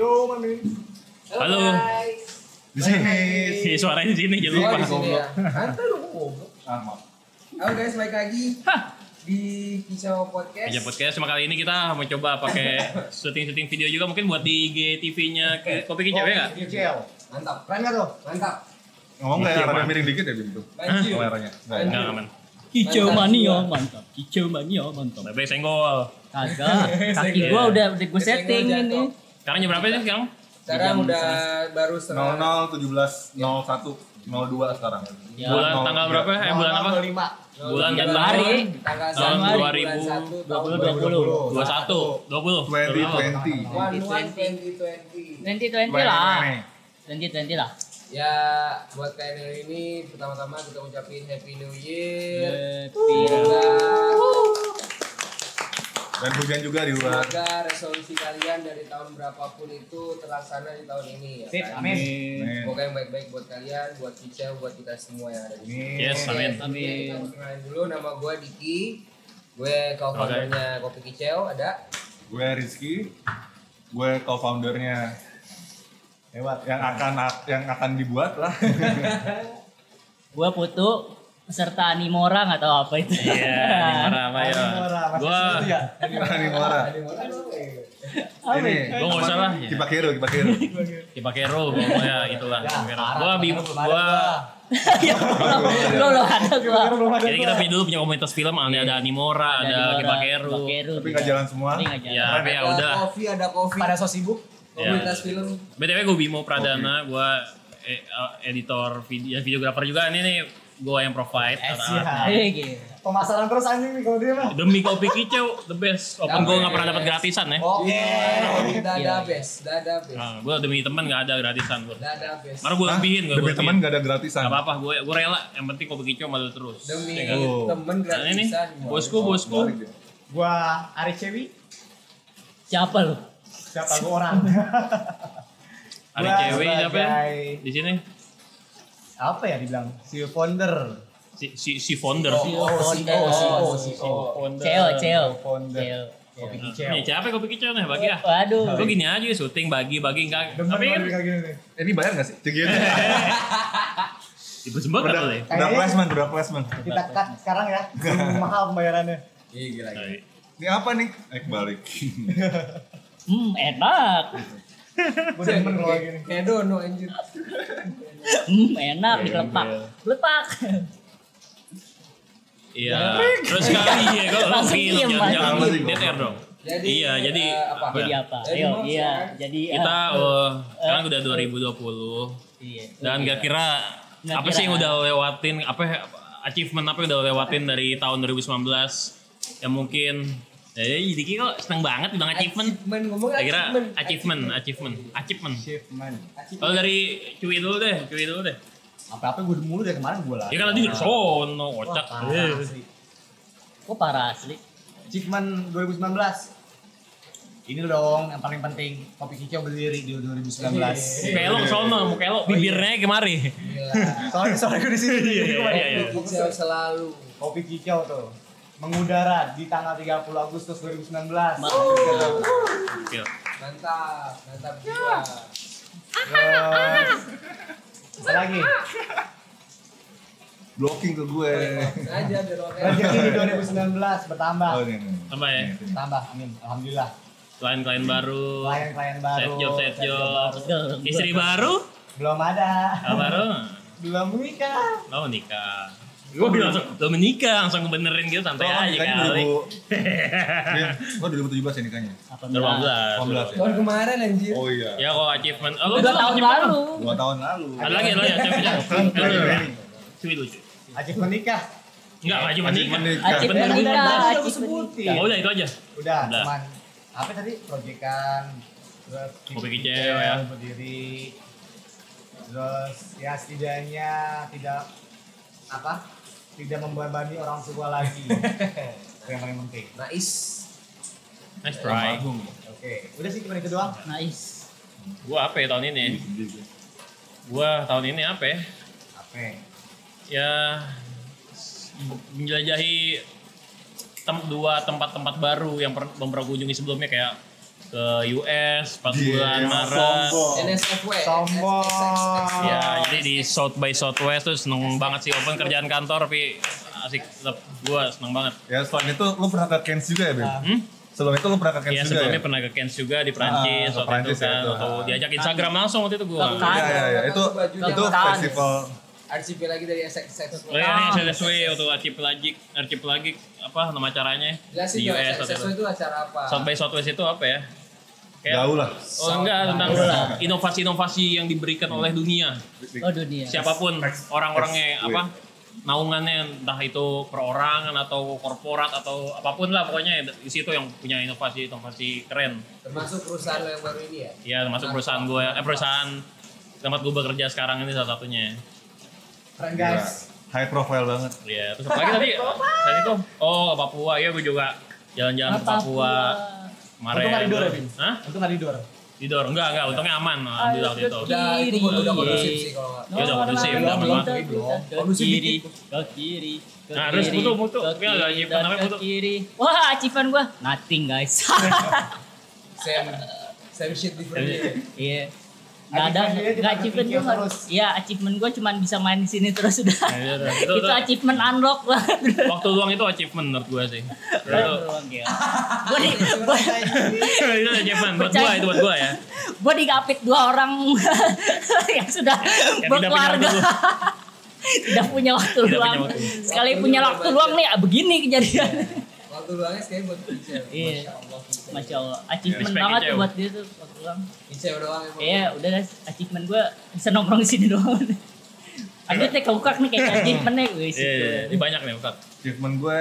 Yo, mami. Halo. guys. Di sini. Si suaranya di sini jangan Oh, lupa. ya. Santai lu goblok. Ah. Halo guys, balik lagi di Kicau Podcast. Aja podcast cuma kali ini kita mau coba pakai syuting-syuting video juga mungkin buat di IG TV-nya ke Kopi Kicau ya nggak? Kicau. Mantap. Keren nggak tuh? Mantap. Ngomong kayak Kicau, rada miring dikit ya begitu. Lanjut. Kameranya. Nggak? Enggak aman. Kicau mania mantap. Kicau mania mantap. Tapi senggol. Kagak. Kaki gua udah udah gue setting ini. Sekarang jam berapa sih sekarang? Sekarang udah baru setengah 00 17 01 02 sekarang. Ya. Bulan tanggal berapa? Eh bulan apa? 05. Bulan dan Januari. tahun Tanggal Tahun 1 2000, bulan 1 tahun 2020. 21, 20. 2020. 2020. 2020 lah. 2020 lah. Ya, buat kalian yang ini pertama-tama kita ucapin Happy New Year. Happy. Semoga, Dan hujan juga di luar. semoga resolusi kalian dari tahun berapapun itu terlaksana di tahun ini ya. Sip, kan? amin. Amin. Semoga yang baik-baik buat kalian, buat Kicau, buat kita semua yang ada di sini. Amin. Yes, amin. Oke, Amin. Kita perkenalan dulu nama gue Diki. Gue co-foundernya Kopi Kicau, ada Gue Rizky. Gue co-foundernya Lewat yang akan yang akan dibuat lah. Gua Putu peserta Animora nggak tahu apa itu. Iya, di mana apa ya? Gua Animora. Ini Gua nggak usah lah, ya. Kipakero, Kipakero. Kipakero pokoknya itulah. Gua bi gua Lo lo ada gua. jadi kita punya dulu punya komunitas film ada ada Animora, ada Kipakero. Kipakero. Tapi nggak jalan semua. Ya, tapi ya ada udah. Kopi, ada Kopi. pada so sibuk Komunitas film. BTW gue Bimo Pradana, gue eh, eh, editor video, ya, videografer juga. Ini nih gue yang provide. Eh. Eh, gitu. pemasaran terus anjing nih kalau dia mah Demi kopi kicau, the best. Open gue nggak pernah dapat gratisan ya. oke Iya, dada Iya. best, dada best. Nah, gue demi teman nggak ada gratisan gue. Dada best. Baru gue lebihin gue. Demi teman nggak ada gratisan. Gak apa-apa, gue gue rela. Yang penting kopi kicau malu terus. Demi Ya kan? Oh. temen Nah, ini gratisan. bosku, bosku. gua Ari Cewi Siapa lu? siapa gua orang Ada Gua cewek siapa ya? Di sini apa ya dibilang si founder si si, si founder. Si oh si founder. oh si oh founder. Ceo, Ceo. founder Ceo. kopi Nih, kicau siapa kopi kicau nih? Bagi ah. Waduh. Gue gini aja syuting bagi bagi enggak. Tapi kan nih Eh, Ini bayar nggak sih? Gitu. ibu sembah kan boleh. udah placement, udah placement. kita cut sekarang ya mahal pembayarannya Iya gila. Ini apa nih? Eh balik. Hmm, enak. gua demen kalau kayak gini Kayak dono anjir. Hmm, enak dikelepak. Lepak. Iya. Terus kali ya kalau Langsung film jangan air dong. Jadi Iya, jadi eh, apa? apa? Jadi apa? Jadi Ayo, iya. Jadi Kita oh, sekarang udah 2020 iya. dan gak kira Nggak apa kira. sih yang udah lewatin apa achievement apa yang udah lewatin dari tahun 2019 yang mungkin eh Diki kok seneng banget bilang achievement. Achievement ngomong Saya kira achievement. achievement, achievement, achievement. achievement Kalau dari Cuy dulu deh, Cuy dulu deh. apa-apa gua mulu dari kemarin gua lah Ya kan tadi di sono, kocak. parah Eh. asli. Kok parah asli? achievement 2019 ini dong yang paling penting kopi kicau berdiri di 2019 Muka lo ke sono, muka lo bibirnya kemari. Gila. soalnya soalnya gua di sini Iya, iya, iya, iya. Kicau selalu. kopi kicau tuh mengudara di tanggal 30 Agustus 2019 Gokil. Mantap, mantap jiwa. Terus, apa lagi Blocking ke gue. Aja rezeki di 2019 bertambah Oh, ini, ini. Tambah ya. bertambah amin alhamdulillah Klien-klien baru. klien-klien baru Set job, set job. Istri baru? belum ada Ah, baru? belum menikah Mau nikah. Gue bilang langsung, lo menikah, langsung benerin gitu santai Oh, aja kali. 2000. Oh, 2017 ya nikahnya. 18. 18 ya. Tahun kemarin anjir. Oh iya. Ya kok achievement. Oh, Udah tahun lalu. Dua tahun lalu. Ada lagi lo ya, coba. Cuy lucu. Ajik menikah Enggak, achievement nikah. Menikah. Achievement nikah, achievement sebutin. nikah. Oh udah itu aja. udah Udah. cuman apa tadi proyekan terus Kopi kicau ya. berdiri terus ya setidaknya tidak apa tidak membebani orang tua lagi itu yang paling penting Nice. Nice try. Oke udah sih cuma itu doang Nice. Gua apa ya tahun ini? Gua tahun ini apa ya? apa Ya menjelajahi tem dua tempat-tempat baru yang belum pernah kunjungi sebelumnya kayak ke US 4 Gila, bulan Maret. NSFW. Sombong. Ya, jadi di South by Southwest tuh seneng banget sih open kerjaan kantor tapi asik tetap gua seneng banget. Ya selain itu lu pernah ke Cairns juga ya, Bim? Hmm? Sebelum itu lu pernah ke Cairns Iya juga sebelumnya ya? pernah ke Cairns juga di Prancis Ah, waktu Prancis itu ya, kan. itu. Waktu Ah. diajak Instagram langsung waktu itu gua. Ke Iya, iya, iya. Itu, itu festival RCP lagi dari SXX. Oh ya ini SSW waktu archipelagic archipelagic apa nama acaranya Jelasin di dong, US itu. acara apa? South by Southwest itu apa ya? jauh lah. Oh enggak tentang inovasi-inovasi yang diberikan oleh dunia. Oh dunia. Siapa pun orang-orangnya apa naungannya entah itu perorangan atau korporat atau apa pun lah pokoknya di situ yang punya inovasi-inovasi keren. Termasuk perusahaan lo yang baru ini ya? Ya termasuk perusahaan gue, eh perusahaan tempat gue bekerja sekarang ini salah satunya. Keren Gila. guys. High profile banget. Iya, terus apa lagi tadi? Tadi itu oh Papua, ya gue juga jalan-jalan ke Papua kemarin. Untung tidur ya, Bin? Hah? Itu nggak tidur. Tidur? Enggak, enggak, untungnya aman alhamdulillah waktu itu. Udah, itu Kiri. udah kondusif sih kalau. Ya udah kondusif, udah belum, aman. Ke Kondusif kiri, ke kiri, ke Nah, terus kiri, butuh, butuh. ke Tapi agak dan namanya ke butuh. kiri. Wah, achievement gua nothing guys. Same, same shit different ya. Iya. Gak ada, Achievement dia cuma gak achievement terus. Iya, achievement gua cuma bisa main di sini terus udah. Ya, ya, udah. Itu, achievement unlock banget. waktu luang itu achievement menurut gue sih. Gua di, itu achievement buat gue, itu buat gue ya. gua digapit dua orang yang sudah punya berkeluarga. waktu. tidak punya waktu luang. Sekali punya waktu luang nih, ah, begini kejadian. Waktu luangnya sekali buat Ice. Iya. Masya Allah. Masya Allah, achievement Respect banget tuh buat dia tuh waktu luang. Ice doang emang. Iya, udah guys, achievement gue bisa nongkrong di sini doang. Abis teh keukak nih kayak achievementnya, wih Iya, iya, ini banyak nih Ustaz. Achievement gue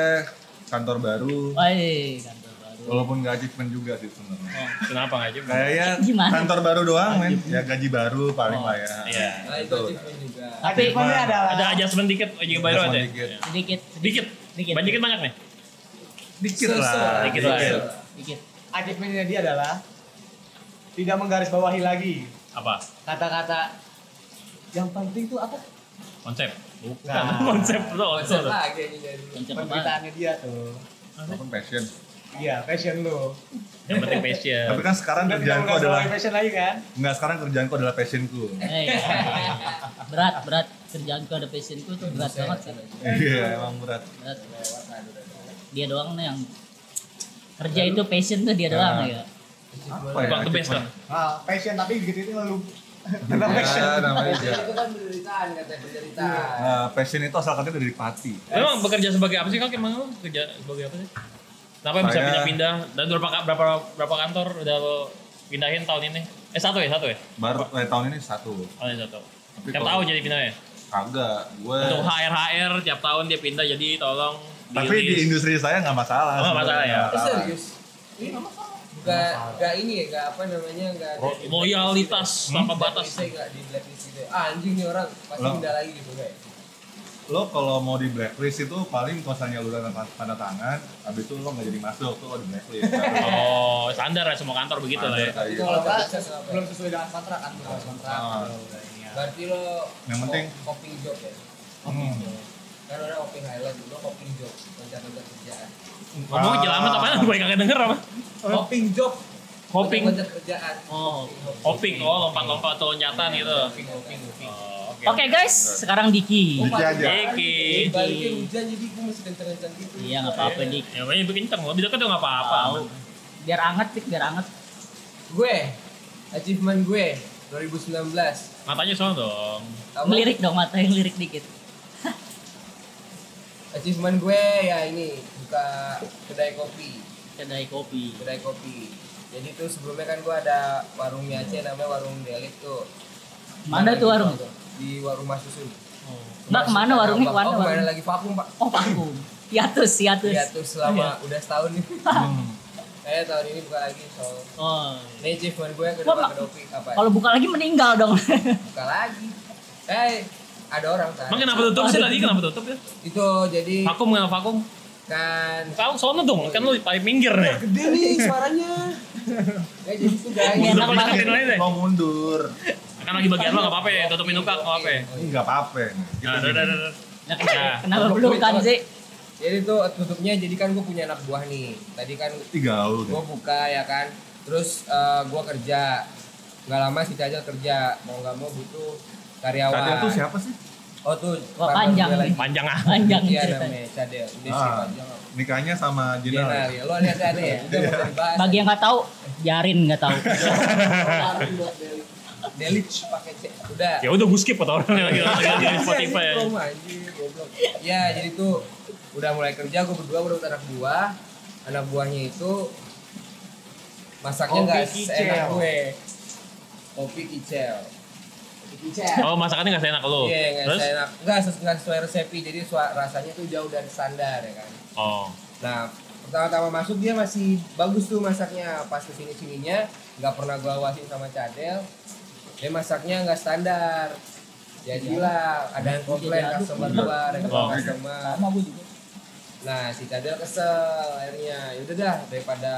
kantor baru. Woi, kantor baru. Walaupun gak achievement juga sih sebenarnya. Oh, kenapa nggak achievement? Kayaknya Gimana? kantor baru doang men. Ya gaji baru paling Oh, lah ya. iya. Nah itu achievement juga. Tapi Achievementnya adalah Ada adjustment dikit, juga baru Adjustment ada. Ya. sedikit, Dikit, Dikit. banyak dikit banyak nih. Dikit lah. Dikit lah. sedikit. achievementnya dia adalah tidak menggarisbawahi lagi Apa? kata-kata yang penting tuh apa Konsep. Bukan Nah. konsep tuh. Konsep lagi ini dari Konsep apa? penderitaannya dia tuh Apa pun passion. iya passion lu Yang penting passion. Tapi kan sekarang tidak kerjaanku adalah passion lagi kan enggak sekarang kerjaanku adalah passionku. Eh, berat, berat. Kerjaanku ada passionku tuh berat banget sih. Iya, emang berat. Berat. Dia doang nih yang kerja itu passion tuh dia doang Nah. ya. Apa ya? The best nah, passion tapi gitu itu lu Ya, namanya Passion aja. itu kan penderitaan katanya penderitaan. Nah, passion itu asal katanya dari pati. Emang bekerja sebagai apa sih kak? Emang lu kerja sebagai apa sih? Kenapa bisa pindah-pindah? Dan berapa berapa berapa kantor udah lo pindahin tahun ini? Eh satu ya satu ya? Baru eh, tahun ini satu. Oh ini satu. Tapi Tiap tahun jadi pindahnya. Kagak, gue. Untuk HR HR tiap tahun dia pindah jadi tolong Tapi di industri saya nggak masalah. Oh, nggak masalah ya? Nggak Eh, masalah. serius? Gak, gak ini ya, gak apa namanya, gak ada di loyalitas blacklist tanpa batas. Blacklist gak di blacklist gitu ya? Ah, anjing nih orang pasti pindah lagi gitu kayak Lo kalau mau di blacklist itu paling kalau misalnya lu udah tanda- tanda tangan, habis itu lo nggak jadi masuk tuh lo di blacklist. Oh standar ya semua kantor begitu lah ya. Itu gitu. kalau belum sesuai dengan kontrak kan belum kontrak Ah. Ini ya. Berarti lo Yang penting- co- coping job ya? Hmm. Kan orang coping highlight, lo coping job, loncat-loncat kerjaan Ngomong jelamet apaan? Gue kagak denger apa? Coping job, Hopping. kerjaan Oh, hopping. Oh lompat-lompat atau loncatan gitu. Coping, coping, coping Oh, Oke. Oke guys, sekarang Diki. Diki aja. Diki. Balikin hujan jadi gue mesti kenceng-kenceng gitu Iya nggak apa-apa Dik. Ya makanya bikin kenceng, lebih dekat juga nggak apa-apa. Biar anget Dik, biar anget. Gue, achievement gue 2019 Matanya soal dong. Melirik dong mata yang lirik dikit. Achievement gue ya ini buka kedai kopi, Kedai kopi. kedai kopi. Jadi tuh sebelumnya kan gue ada warung mie Aceh namanya warung Delit tuh. Mana tuh warung? Di warung Mas Susun. Mbak ke mana warungnya? Oh, warung? lagi vakum pak? Oh vakum. Hiatus, hiatus. Iya tuh selama udah setahun nih. Hmm. Kayak tahun ini buka lagi so. Oh. Ini achievement gue ke kedai kopi apa? ya? Kalau buka lagi meninggal dong. Buka lagi. Eh ada orang kan. Emang kenapa tutup sih tadi? Kenapa tutup ya? Itu jadi Vakum nggak vakum? kan Kau sono dong, kan lu paling minggir nih. gede nih suaranya. Ya jadi guys. Enak Mundur banget. Mau mundur. Kan lagi bagian lo nggak apa-apa ya, tutupin nuka nggak apa-apa ya. Ini nggak apa-apa. Gitu Nah, udah, udah, udah. Nah, kenapa- kenapa belum kan sih? Jadi tuh tutupnya jadi kan gue punya anak buah nih. Tadi kan Tiga gue buka ya kan. Terus eh, gua kerja. Nggak lama si Cajal kerja. Mau nggak mau butuh karyawan. Cadel tuh siapa sih? Oh tuh. Wah, panjang nih. Panjang ah. Panjang Iya ceritanya. namanya Cadel. Udah sih Ah, panjang. nikahnya sama Jenal. Jenal ya. Lo lihat ada ya. Udah mau dibahas. Bagi yang nggak tahu, Jarin nggak tahu. Delich pakai C. Udah. Ya udah gue skip atau orang yang lagi lagi di Spotify ya. Ya jadi tuh udah mulai kerja gue berdua udah anak buah. Anak buahnya itu masaknya Kopi nggak kicel. seenak gue. Kopi kicel. Oh masakannya nggak seenak lo. Iya nggak Terus? seenak. Nggak ses- nggak sesuai resepi jadi rasanya tuh jauh dari standar ya kan. Oh. Nah pertama-tama masuk dia masih bagus tuh masaknya pas ke sini sininya nggak pernah gua awasin sama cadel dia masaknya nggak standar jadilah ada yang komplain customer bener. luar yang Oh. customer Sama gue juga. nah si cadel kesel akhirnya yaudah dah daripada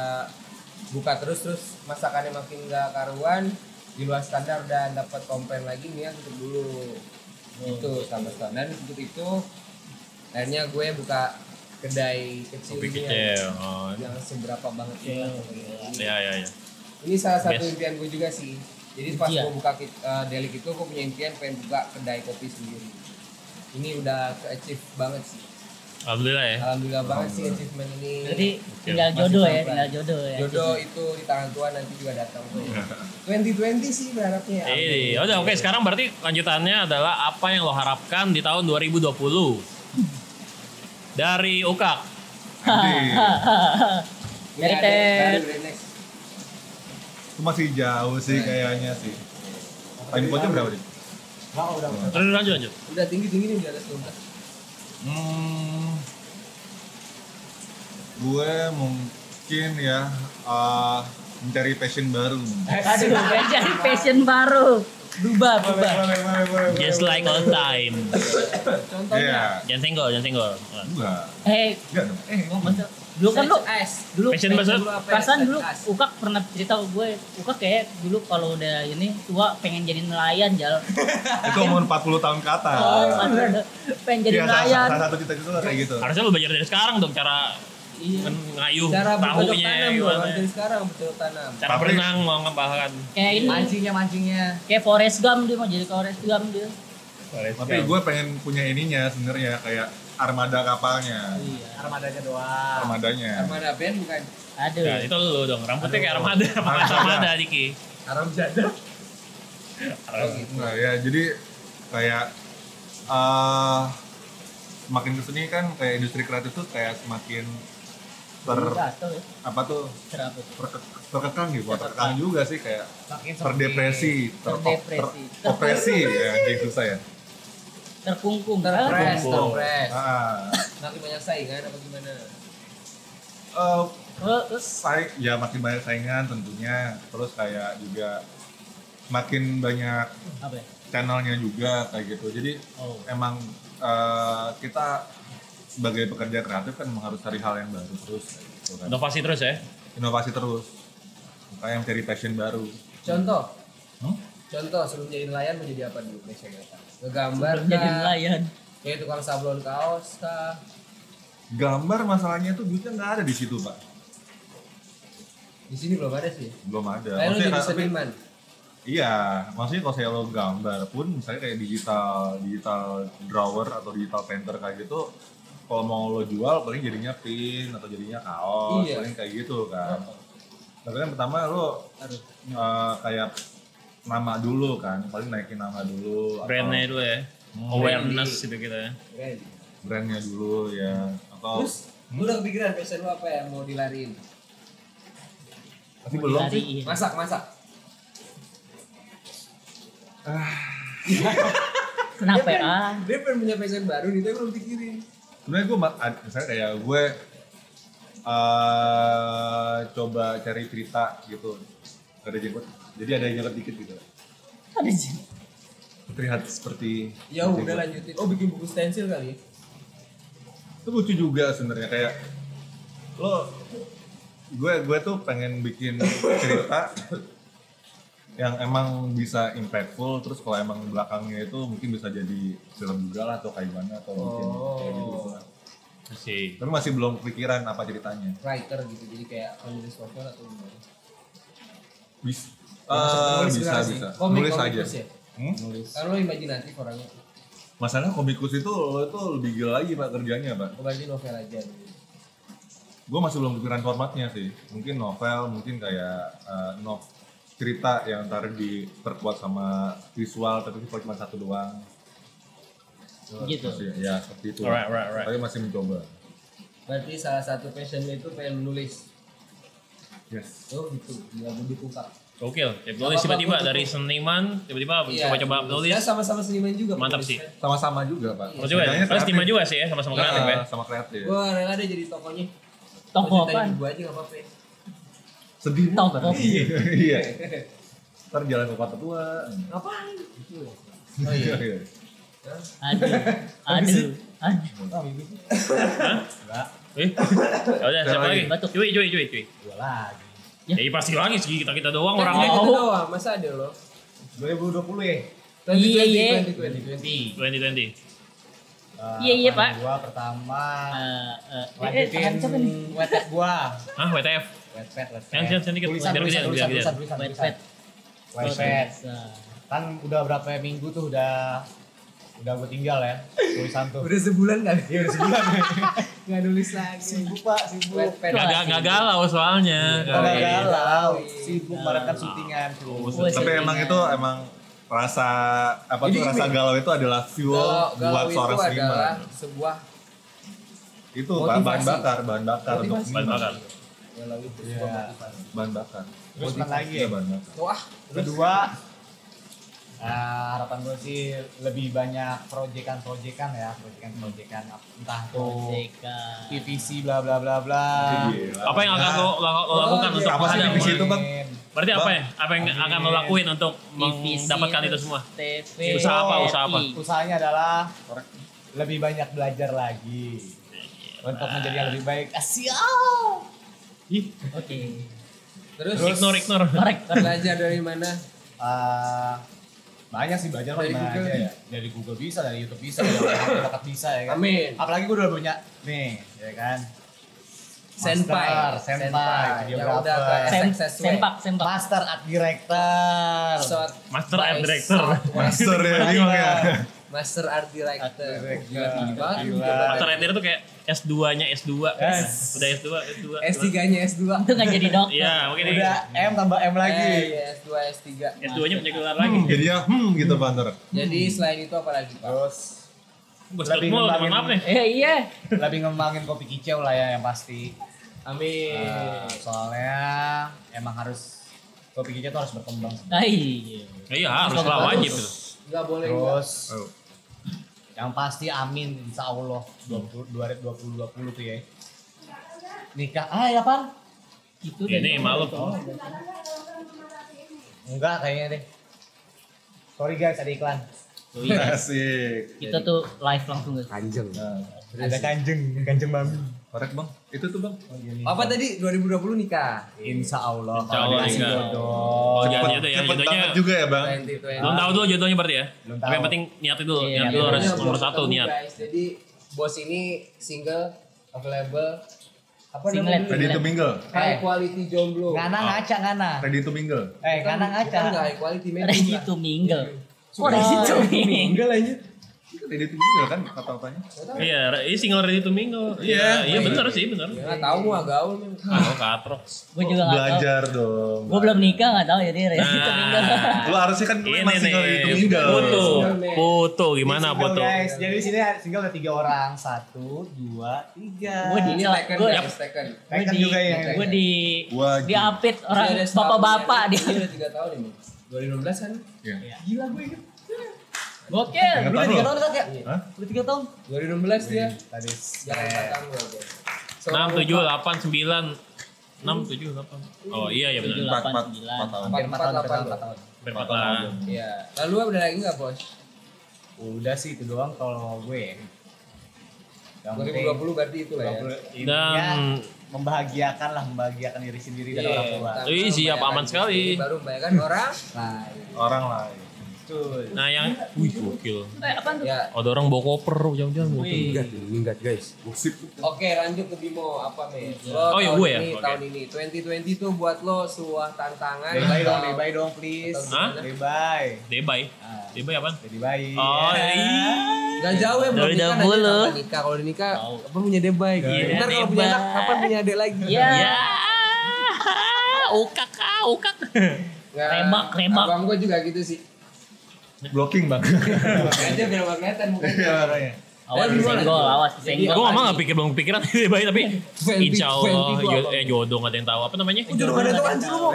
buka terus terus masakannya makin nggak karuan di luar standar dan dapat komplain lagi nih tutup dulu itu sama standar dan tutup itu akhirnya gue buka kedai kecil Kopi kecil. Oh. yang seberapa banget Iya, ini. Ya ya ya. Ini salah satu Best. impian gue juga sih. Jadi pas gue buka kit- eh, delik itu gue punya impian pengen buka kedai kopi sendiri. Ini udah ke achieve banget sih. Alhamdulillah ya. Alhamdulillah banget sih achievement ini. Jadi tinggal Masih jodoh ya, tinggal jodoh ya. Jodoh itu di tangan Tuhan nanti juga datang. 2020 sih berharapnya. Ini, udah oke sekarang berarti lanjutannya adalah apa yang lo harapkan di tahun 2020 dari Ukak. Next. Itu masih jauh sih kayaknya sih. Code berapa nih? Udah udah. Terus lanjut lanjut. Udah tinggi tinggi nih di atas tuntas. Hmm, gue mungkin ya eh, mencari passion baru. Aduh, jadi passion baru. Berubah, berubah. Just like all time. Contohnya. Iya. Jangan senggol, jangan senggol. Enggak. Eh, Enggak dong. Eh, masa dulu kan lu dulu Passion bahasa perasaan dulu Ukak pernah cerita ke gue Ukak kayak dulu kalau udah ini tua pengen jadi nelayan jal itu umur 40 tahun ke atas. oh pengen jadi Iya, nelayan salah satu cita-cita kayak gitu. Harusnya lo belajar dari sekarang dong cara iya ngayuh Cara tahunya tanam gimana. dari sekarang bercocok tanam. Cara berenang mau ngembangkan. kayak ini Mancingnya mancingnya. kayak Forest Gump dia mau jadi Forest Gump dia Tapi gue pengen punya ininya sebenarnya kayak armada kapalnya, iya Armadanya doang. armadanya. Armada band bukan aduh Ya, itu lu dong. Rambutnya kayak armada, pakai armada Diki. Aram jada. Oh gitu. Nah ya jadi kayak eh semakin ke sini kan kayak industri kreatif tuh kayak semakin ter ya. apa tuh? Terkekang gitu, bukan terkekang juga sih kayak Makin terdepresi, ter Terdepresi. opresi ya, jadi susah ya. terkungkung. Terpres, Terkungkung. terpres. Ah, Nanti banyak saingan apa gimana? eh, terus? sai- ya makin banyak saingan tentunya, terus kayak juga makin banyak apa ya? channelnya juga kayak gitu. Jadi oh. emang eh, kita sebagai pekerja kreatif kan emang harus cari hal yang baru terus gitu kan. Inovasi terus ya. inovasi terus makanya mencari passion baru Contoh, Hmm? contoh sebelum jadi nelayan mau jadi apa dulu passion apa? Ngegambar jadi nelayan Kayak tukang sablon kaos kah? gambar masalahnya itu duitnya nggak ada di situ pak Di sini belum ada sih. belum ada Kayak Maksudnya, jadi tapi- seniman. iya maksudnya kalau saya lo gambar pun misalnya kayak digital digital drawer atau digital painter kayak gitu kalau mau lo jual paling jadinya pin atau jadinya kaos Iya. paling kayak gitu kan tapi kan pertama lo Harus. eh, kayak nama dulu kan paling naikin nama dulu atau Brandnya dulu ya. Hmm. Awareness gitu gitu ya. Keren. brandnya dulu ya atau Terus, lu udah kepikiran passion lu apa ya mau dilariin? masih belum sih Dilariin. Masak, masak. kenapa Dia ya pengen- ah Dia pengen punya passion baru nih, tapi belum pikirin. Sebenarnya gue misalnya kayak gue eh coba cari cerita gitu Gak ada jenggot jadi ada jenggot dikit gitu ada sih terlihat seperti Ya udah gue. lanjutin. Oh bikin buku stensil kali. itu lucu juga sebenarnya kayak lo gue gue tuh pengen bikin cerita yang emang bisa impactful terus kalau emang belakangnya itu mungkin bisa jadi film juga lah atau kayak gimana atau mungkin Oh. kayak gitu, gitu lah. Sih. tapi masih belum kepikiran apa ceritanya Writer gitu, jadi kayak penulis novel atau gimana? Eh, penulis bisa sih. bisa. Komik, Nulis aja. komikus ya? Hmm? Nulis. Lo imajinatif orangnya. Masalahnya komikus itu lo itu lebih gila lagi pak kerjanya pak. Lo berarti novel aja. Gue masih belum kepikiran formatnya sih. Mungkin novel, mungkin kayak eh, nov cerita yang ntar diperkuat sama visual tapi cuma satu doang. Gitu. Masih- ya seperti itu. Alright, alright, alright. Tapi masih mencoba. Berarti salah satu passion itu pengen menulis. Yes. Oh gitu, gila budi kukak. Gokil. Ya, nulis tiba-tiba dari seniman, tiba-tiba coba-coba nulis. Ya sama-sama seniman juga. Mantap sih. Sama-sama juga pak. Terus juga, terus seniman juga sih ya, sama-sama kreatif ya. Nah, sama kreatif. Gua rela deh jadi tokonya. Toko apaan? Gua aja gak apa-apa. ya. Sedih. Toko. Iya. Iya. Ntar jalan ke kota tua. Ngapain? Gitu. Oh iya. Aduh. Aduh. Aduh. Eh, ya udah siapa lagi? Batuk. Cuy, cuy, cuy, cuy. Dua lagi. Ya. Ya pasti lagi sih kita kita doang Kan orangnya. kita Oh. doang, masa ada lo? 2020 ya? 2020, Iya, iya. 2020. 2020. Eh, Iya, iya, Pak. Gua pertama Eh, eh, eh, lanjutin nih? wetpad gua. Hah, WTF? Wetpad, wetpad. Yang siap sedikit Tulisan, tulisan, tulisan, tulisan, tulisan, pet. Wetpad. Kan udah berapa minggu tuh udah udah gue tinggal ya tulisan tuh. Udah sebulan kali. Iya udah sebulan. Gak nulis lagi. sibuk pak, sibuk. Wetpad. Gak, gak, gak galau soalnya. Gak Kali. galau, sibuk kemarin kan syutingan tuh. Oh. Tapi emang itu emang rasa apa Jadi tuh rasa galau itu adalah fuel Galau, buat seorang seniman. sebuah Itu Pak, bahan bakar, bahan bakar untuk. Bahan bakar. galau itu Iya. sebuah motivasi. bahan bakar. Terus lagi Iya ya? bahan bakar. Wah, Kedua, eh, harapan gue sih lebih banyak proyekan-proyekan ya, proyekan-proyekan entah tuh Jeka. PVC bla bla bla bla. Apa yang akan lo, lo, lo lakukan Oh, untuk apa sih divisi itu, Bang? Berarti apa ya? Apa yang akan lo lakuin untuk mendapatkan itu semua? TV. Usaha apa, usaha apa? Usahanya adalah lebih banyak belajar lagi untuk menjadi yang lebih baik. Asyik. Oke. terus, Ignore, ignore. Korek. belajar dari mana? Eh, banyak sih belajar Dari dari mana Google aja ya. Dari Google bisa, dari YouTube bisa, dari bakat bisa ya kan. Amin. Apalagi gue udah punya nih, ya kan. Senpai, Master, senpai, videographer. Sem, SXSW. sempak, sempak. Master art director. Master art director. Master ya, bingung ya. Master art director. Art director. Gila, tinggi banget. Gila. Master editor tuh kayak S2-nya S2. Yes. Udah S2, S2. S3-nya S2. Itu nggak jadi dokter. Iya, mungkin ini Udah M tambah M lagi. Eh, iya, S2, S3. S2-nya punya gelar lagi. Hmm, jadinya hmm gitu Pak ntar. Jadi selain itu apa lagi, Pak? Terus Gue Lebih ngembangin- maaf nih. Eh iya. lebih ngembangin kopi kicau lah ya yang pasti. Amin. Eh, soalnya emang harus kopi kicau tuh harus berkembang. Ah, iya. Ya, Iya, harus lah wajib itu. Enggak boleh. Terus Oh. Yang pasti amin insya Allah 20, 2020 tuh ya. Nikah, ah ya pan? Itu Ini malu. Enggak kayaknya deh. Sorry guys ada iklan. Asik. Kita tuh live langsung guys. Kanjeng. Nah, Ada kanjeng, kanjeng mami. korek bang. Itu tuh bang. Apa tadi 2020 nikah? Insya Allah. Insya Allah nikah. jodoh. Oh, Cepet, ya, cepet jodohnya. banget juga ya bang. 2020. Belum tahu dulu jodohnya berarti ya. Belum Tapi yang penting niat itu, Iya, niat iya. dulu harus nomor satu niat. Guys. Jadi bos ini single, available, apa Singlet. namanya? Ready to mingle. High quality jomblo. Ngana ngaca ngana. Ready to mingle. Eh Kan- ngana ngaca. Kan nggak high quality men. Ready to mingle. Sudah. ready to mingle. Mingle aja. Ready to mingle kan kata-katanya. Iya, ini single ready to mingle. Iya, iya benar sih, benar. Ya nggak tahu mau gaul men. Oh, katrok. Gue juga. Belajar dong. Gue belum nikah nggak tahu jadi ready to Nah. mingle. Lu harusnya kan lu emang single ready to nih, mingle. foto, foto gimana foto? guys. Jadi di sini single ada tiga orang. Satu, dua, tiga. Gue di Ini gue Taken di juga ya. gue di di update orang bapak-bapak dia. Udah 3 tahun ini. 2016 kan? Iya. Gila gue inget. Gokil. Lu udah tahun tiga lo? tahun kan ya? Hah? Udah tiga tahun. 2016 dia. Tadi Jangan kata gue aja. Enam, tujuh, delapan, sembilan, enam, tujuh, delapan. Oh iya ya benar. Empat, delapan, empat, sembilan. empat tahun. hampir empat tahun, Empat, tahun, delapan. empat. Iya. Lalu ada lagi nggak bos? Udah sih itu doang kalau gue. Yang penting 2020 berarti itu lah ya. 20 ini Dan- ya, membahagiakan lah, membahagiakan diri sendiri dan Iya, orang tua. Ih, siap, aman sekali. Baru membayangkan orang lain. Orang lain. Nah yang, wih gokil. Eh? Ya. Ada orang bawa koper, jangan-jangan bawa koper. Minggat, minggat guys. Gosip. Oke lanjut ke Bimo apa nih? Oh, ya, tahun gue ya? Ini, Oke. Tahun ini 2020 tuh buat lo sebuah tantangan. Bye dong, bye dong please. Hah? Bye. Debay. Ah. Debay? Jadi baik. Oh, iya. Gak jauh ya belum nikah dahulu. nanti kapan nikah kalau udah nikah apa punya debay gitu. Iya, Ntar kalau punya debay. anak kapan punya adik lagi? Iya. Ya. Ukak ah, ukak. Nggak, Rebak, rebak. Abang gue juga gitu sih. Blocking bang. Aja biar mukanya. Iya makanya. Awas disenggol, awas disenggol. Gue ngomong gak pikir belum kepikiran Debay tapi insya Allah 20 jo- apa? eh, jodoh gak ada yang tahu apa namanya? Jodoh gak ada tuh anjir lu.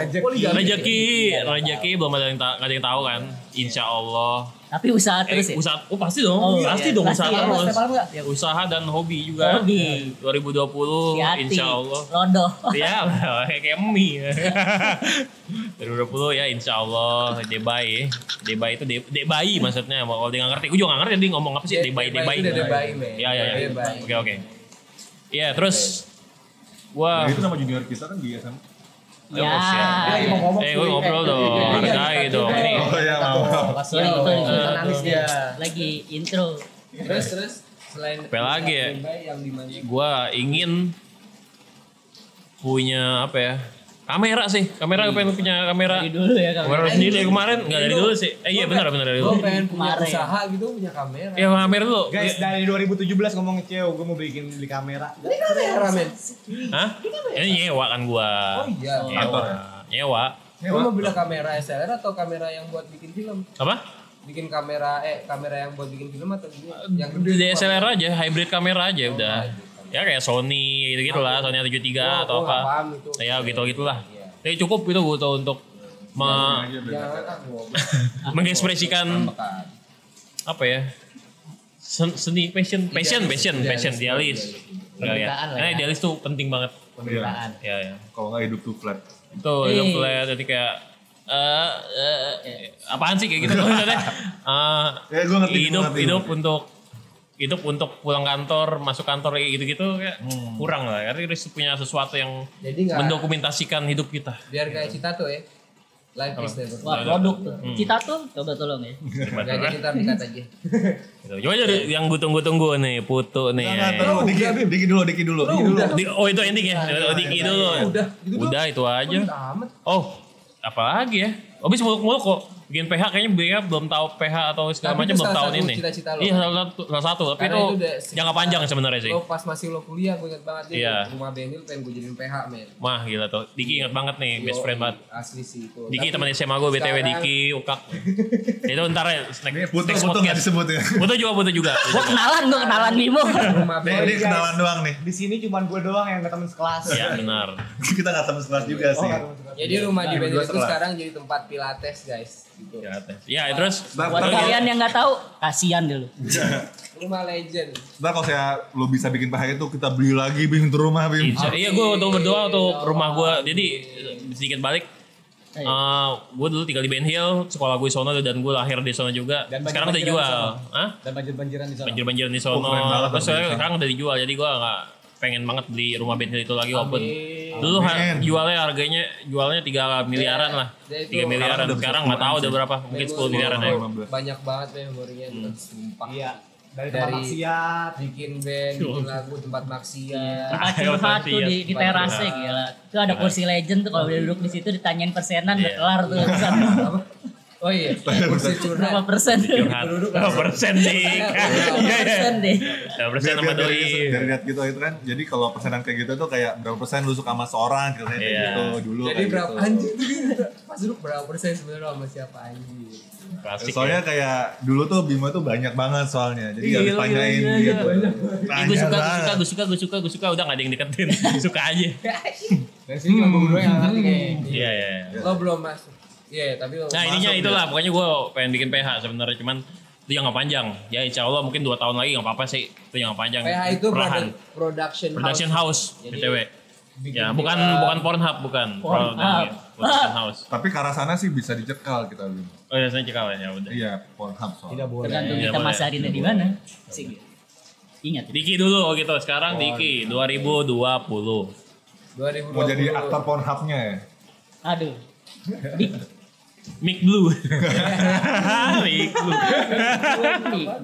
Rezeki, rezeki belum ada yang tahu, gak ada yang tahu kan? Insya Allah. Tapi usaha Eh, terus ya. usaha, oh pasti dong, Oh, pasti iya. dong Pasti usaha ya, terus. Ya. Usaha dan hobi juga. Hobi. 2020, Hati-hati. insya Allah. Lodoh. Ya, kayak mie. 2020 ya insya Allah Debay Debay itu de, Debay maksudnya kalau dia nggak ngerti gue juga nggak ngerti dia ngomong apa sih De- Debay Debay Debay itu Debay, men. ya ya ya oke oke Iya terus gua Nah, itu nama junior kita kan di SMA. Eh, Ya. oh, lagi mau ngomong, eh gue ngobrol Eh, dong iya, iya, hargai iya, dong iya. ini Oh iya mau. Iya. sorry. nangis dia. Lagi intro. Terus terus selain Apa lagi ya? Gue ingin punya apa ya kamera sih kamera gue pengen punya kamera Dari dulu ya kamu. kamera sendiri dari kemarin nggak dari dulu sih eh iya benar benar dari Gue dulu pengen punya Kemarin. usaha gitu punya kamera. ya kamera dulu Guys, dari 2017 ngomong cewek, gue mau bikin beli kamera. Ini kamera men. Hah? Ini nyewa kan gua. Oh iya. Nyewa. Nyewa. Lo mau beli kamera SLR atau kamera yang buat bikin film? Apa? Bikin kamera eh kamera yang buat bikin film atau gimana? Yang Di DSLR aja, hybrid kamera aja udah. Ya kayak Sony gitu-gitu lah, Sony A73 Gua- atau apa. itu. Ya gitu-gitulah. Iya. Jadi cukup itu gue tuh untuk me- ah gua. mengekspresikan apa ya? Sen- Seni passion, passion, passion, passion, idealis. Ya, ya. Nah, ya. idealis tuh penting banget. Penderitaan. Ya, ya. Kalau nggak hidup tuh flat. Itu Eh. hidup flat jadi kayak eh eh, apaan sih kayak gitu maksudnya? Eh, Ya, gua ngerti, gua hidup ngerti. hidup untuk hidup untuk pulang kantor, masuk kantor kayak gitu-gitu kayak kurang lah. Karena kita harus punya sesuatu yang Jadi nggak mendokumentasikan hidup kita. biar kayak Cita tuh ya. Life is never. Wah, produk tuh. Cita tuh coba tolong ya. Gak jadi ntar dikat aja. Gitu. Coba aja deh yang gue tunggu-tunggu nih, Putu nih. Enggak, tahu Diki, Diki dulu, Diki dulu. Diki dulu. Di- oh itu ending ya? Oh, Diki dulu. Udah, gitu itu aja. Amat. Oh, apalagi ya? Habis muluk-muluk kok. Bikin PH kayaknya dia belum tahu PH atau segala Tapi macam belum tahun ini. cita-cita lo. Iya salah satu, salah satu. Tapi Karena itu, itu jangka panjang sebenarnya sih. Lo pas masih lo kuliah gue inget banget dia Iya. rumah Benil pengen gue jadiin PH men. Mah gila tuh. Diki ingat banget nih, best Yoi, friend banget. Asli sih itu. Diki Tapi teman SMA gue BTW sekarang- Diki, Ukak. itu ntar ya, next, Ini putu, next putu nggak podcast. disebut ya. Putu juga, Putu juga. Gua kenalan, gua kenalan Bimo. Rumah ini Benil. kenalan doang nih. Di sini cuma gue doang yang temen sekelas. Ya benar. Kita nggak temen sekelas juga Oh, sih. Jadi rumah di Nah, Benil dua itu sekarang jadi tempat pilates guys. Gitu. Ya terus. Buat kalian yang nggak tahu, kasihan dulu. Rumah legend. ntar kalau saya lo bisa bikin PH itu kita beli lagi Bim untuk rumah Bim. Insya, iya gue untuk berdoa untuk rumah gue. Jadi sedikit balik. Ayo. gue dulu tinggal di Ben Hill, sekolah gue di sono dan gue lahir di sono juga. Dan sekarang udah jual. sono. Hah? Dan banjir-banjiran di sana. Banjir-banjiran di Oh, sono. banget Terus sekarang udah dijual. Jadi gue nggak pengen banget beli rumah Ben Hill itu lagi walaupun Amin. Dulu ha- Amin. jualnya harganya jualnya 3 miliaran lah. Ya, itu 3 miliaran. sekarang udah Sekarang bisa nggak tahu 10 udah berapa. Mungkin 10 miliaran ya. Banyak banget memorinya tuh sumpah. Iya. Dari Dari- tempat maksiat. Bikin band, bikin lagu, tempat maksiat. Tempat Ayo, curhat tuh di, di Tempat terasnya gila. Itu ada kursi legend tuh kalau udah duduk di situ ditanyain persenan udah Iya. kelar tuh? Oh iya, kursi curhat. Berapa persen? Curhat. Berapa persen nih? Berapa Iya iya. persen deh. Berapa persen sama doi. dari lihat gitu itu kan, jadi kalau persenan kayak gitu tuh kayak berapa persen lu suka sama seorang gitu kayak Iya. gitu dulu Jadi kayak berapa gitu. anjing tuh gitu. Pas dulu berapa persen sebenarnya sama siapa anjing. Klasik Soalnya ya. kayak dulu tuh Bimo tuh banyak banget soalnya, jadi harus iya, tanyain iya, gitu. gue suka, gue suka, gue suka, gue suka, gue suka, udah gak ada yang deketin, suka aja. Dari sini cuma gue berdua yang ngerti kayaknya. Iya, iya. iya. Lo belum masuk. Iya, tapi lo Nah ininya itulah, pokoknya gue pengen bikin PH sebenarnya, cuman itu yang gak panjang. Ya insya Allah mungkin 2 tahun lagi gak apa-apa sih, itu yang gak panjang. PH itu Perlahan. produ- production, Production house, Jadi, BTW. bikin Ya, bukan film. bukan Pornhub, bukan. Pornhub. Pro- Production house. Tapi ke arah sana sih bisa dicekal kita Bim. Oh ya, saya cekal ya, udah. Iya, Pornhub soalnya. Tidak boleh. Tergantung Iya, kita boleh. masarin di mana. Sih. Ingat. Diki dulu gitu, sekarang Diki 2020. 2020. Mau jadi aktor Pornhubnya ya? Aduh. Dik. Mic Blue. Mic Blue.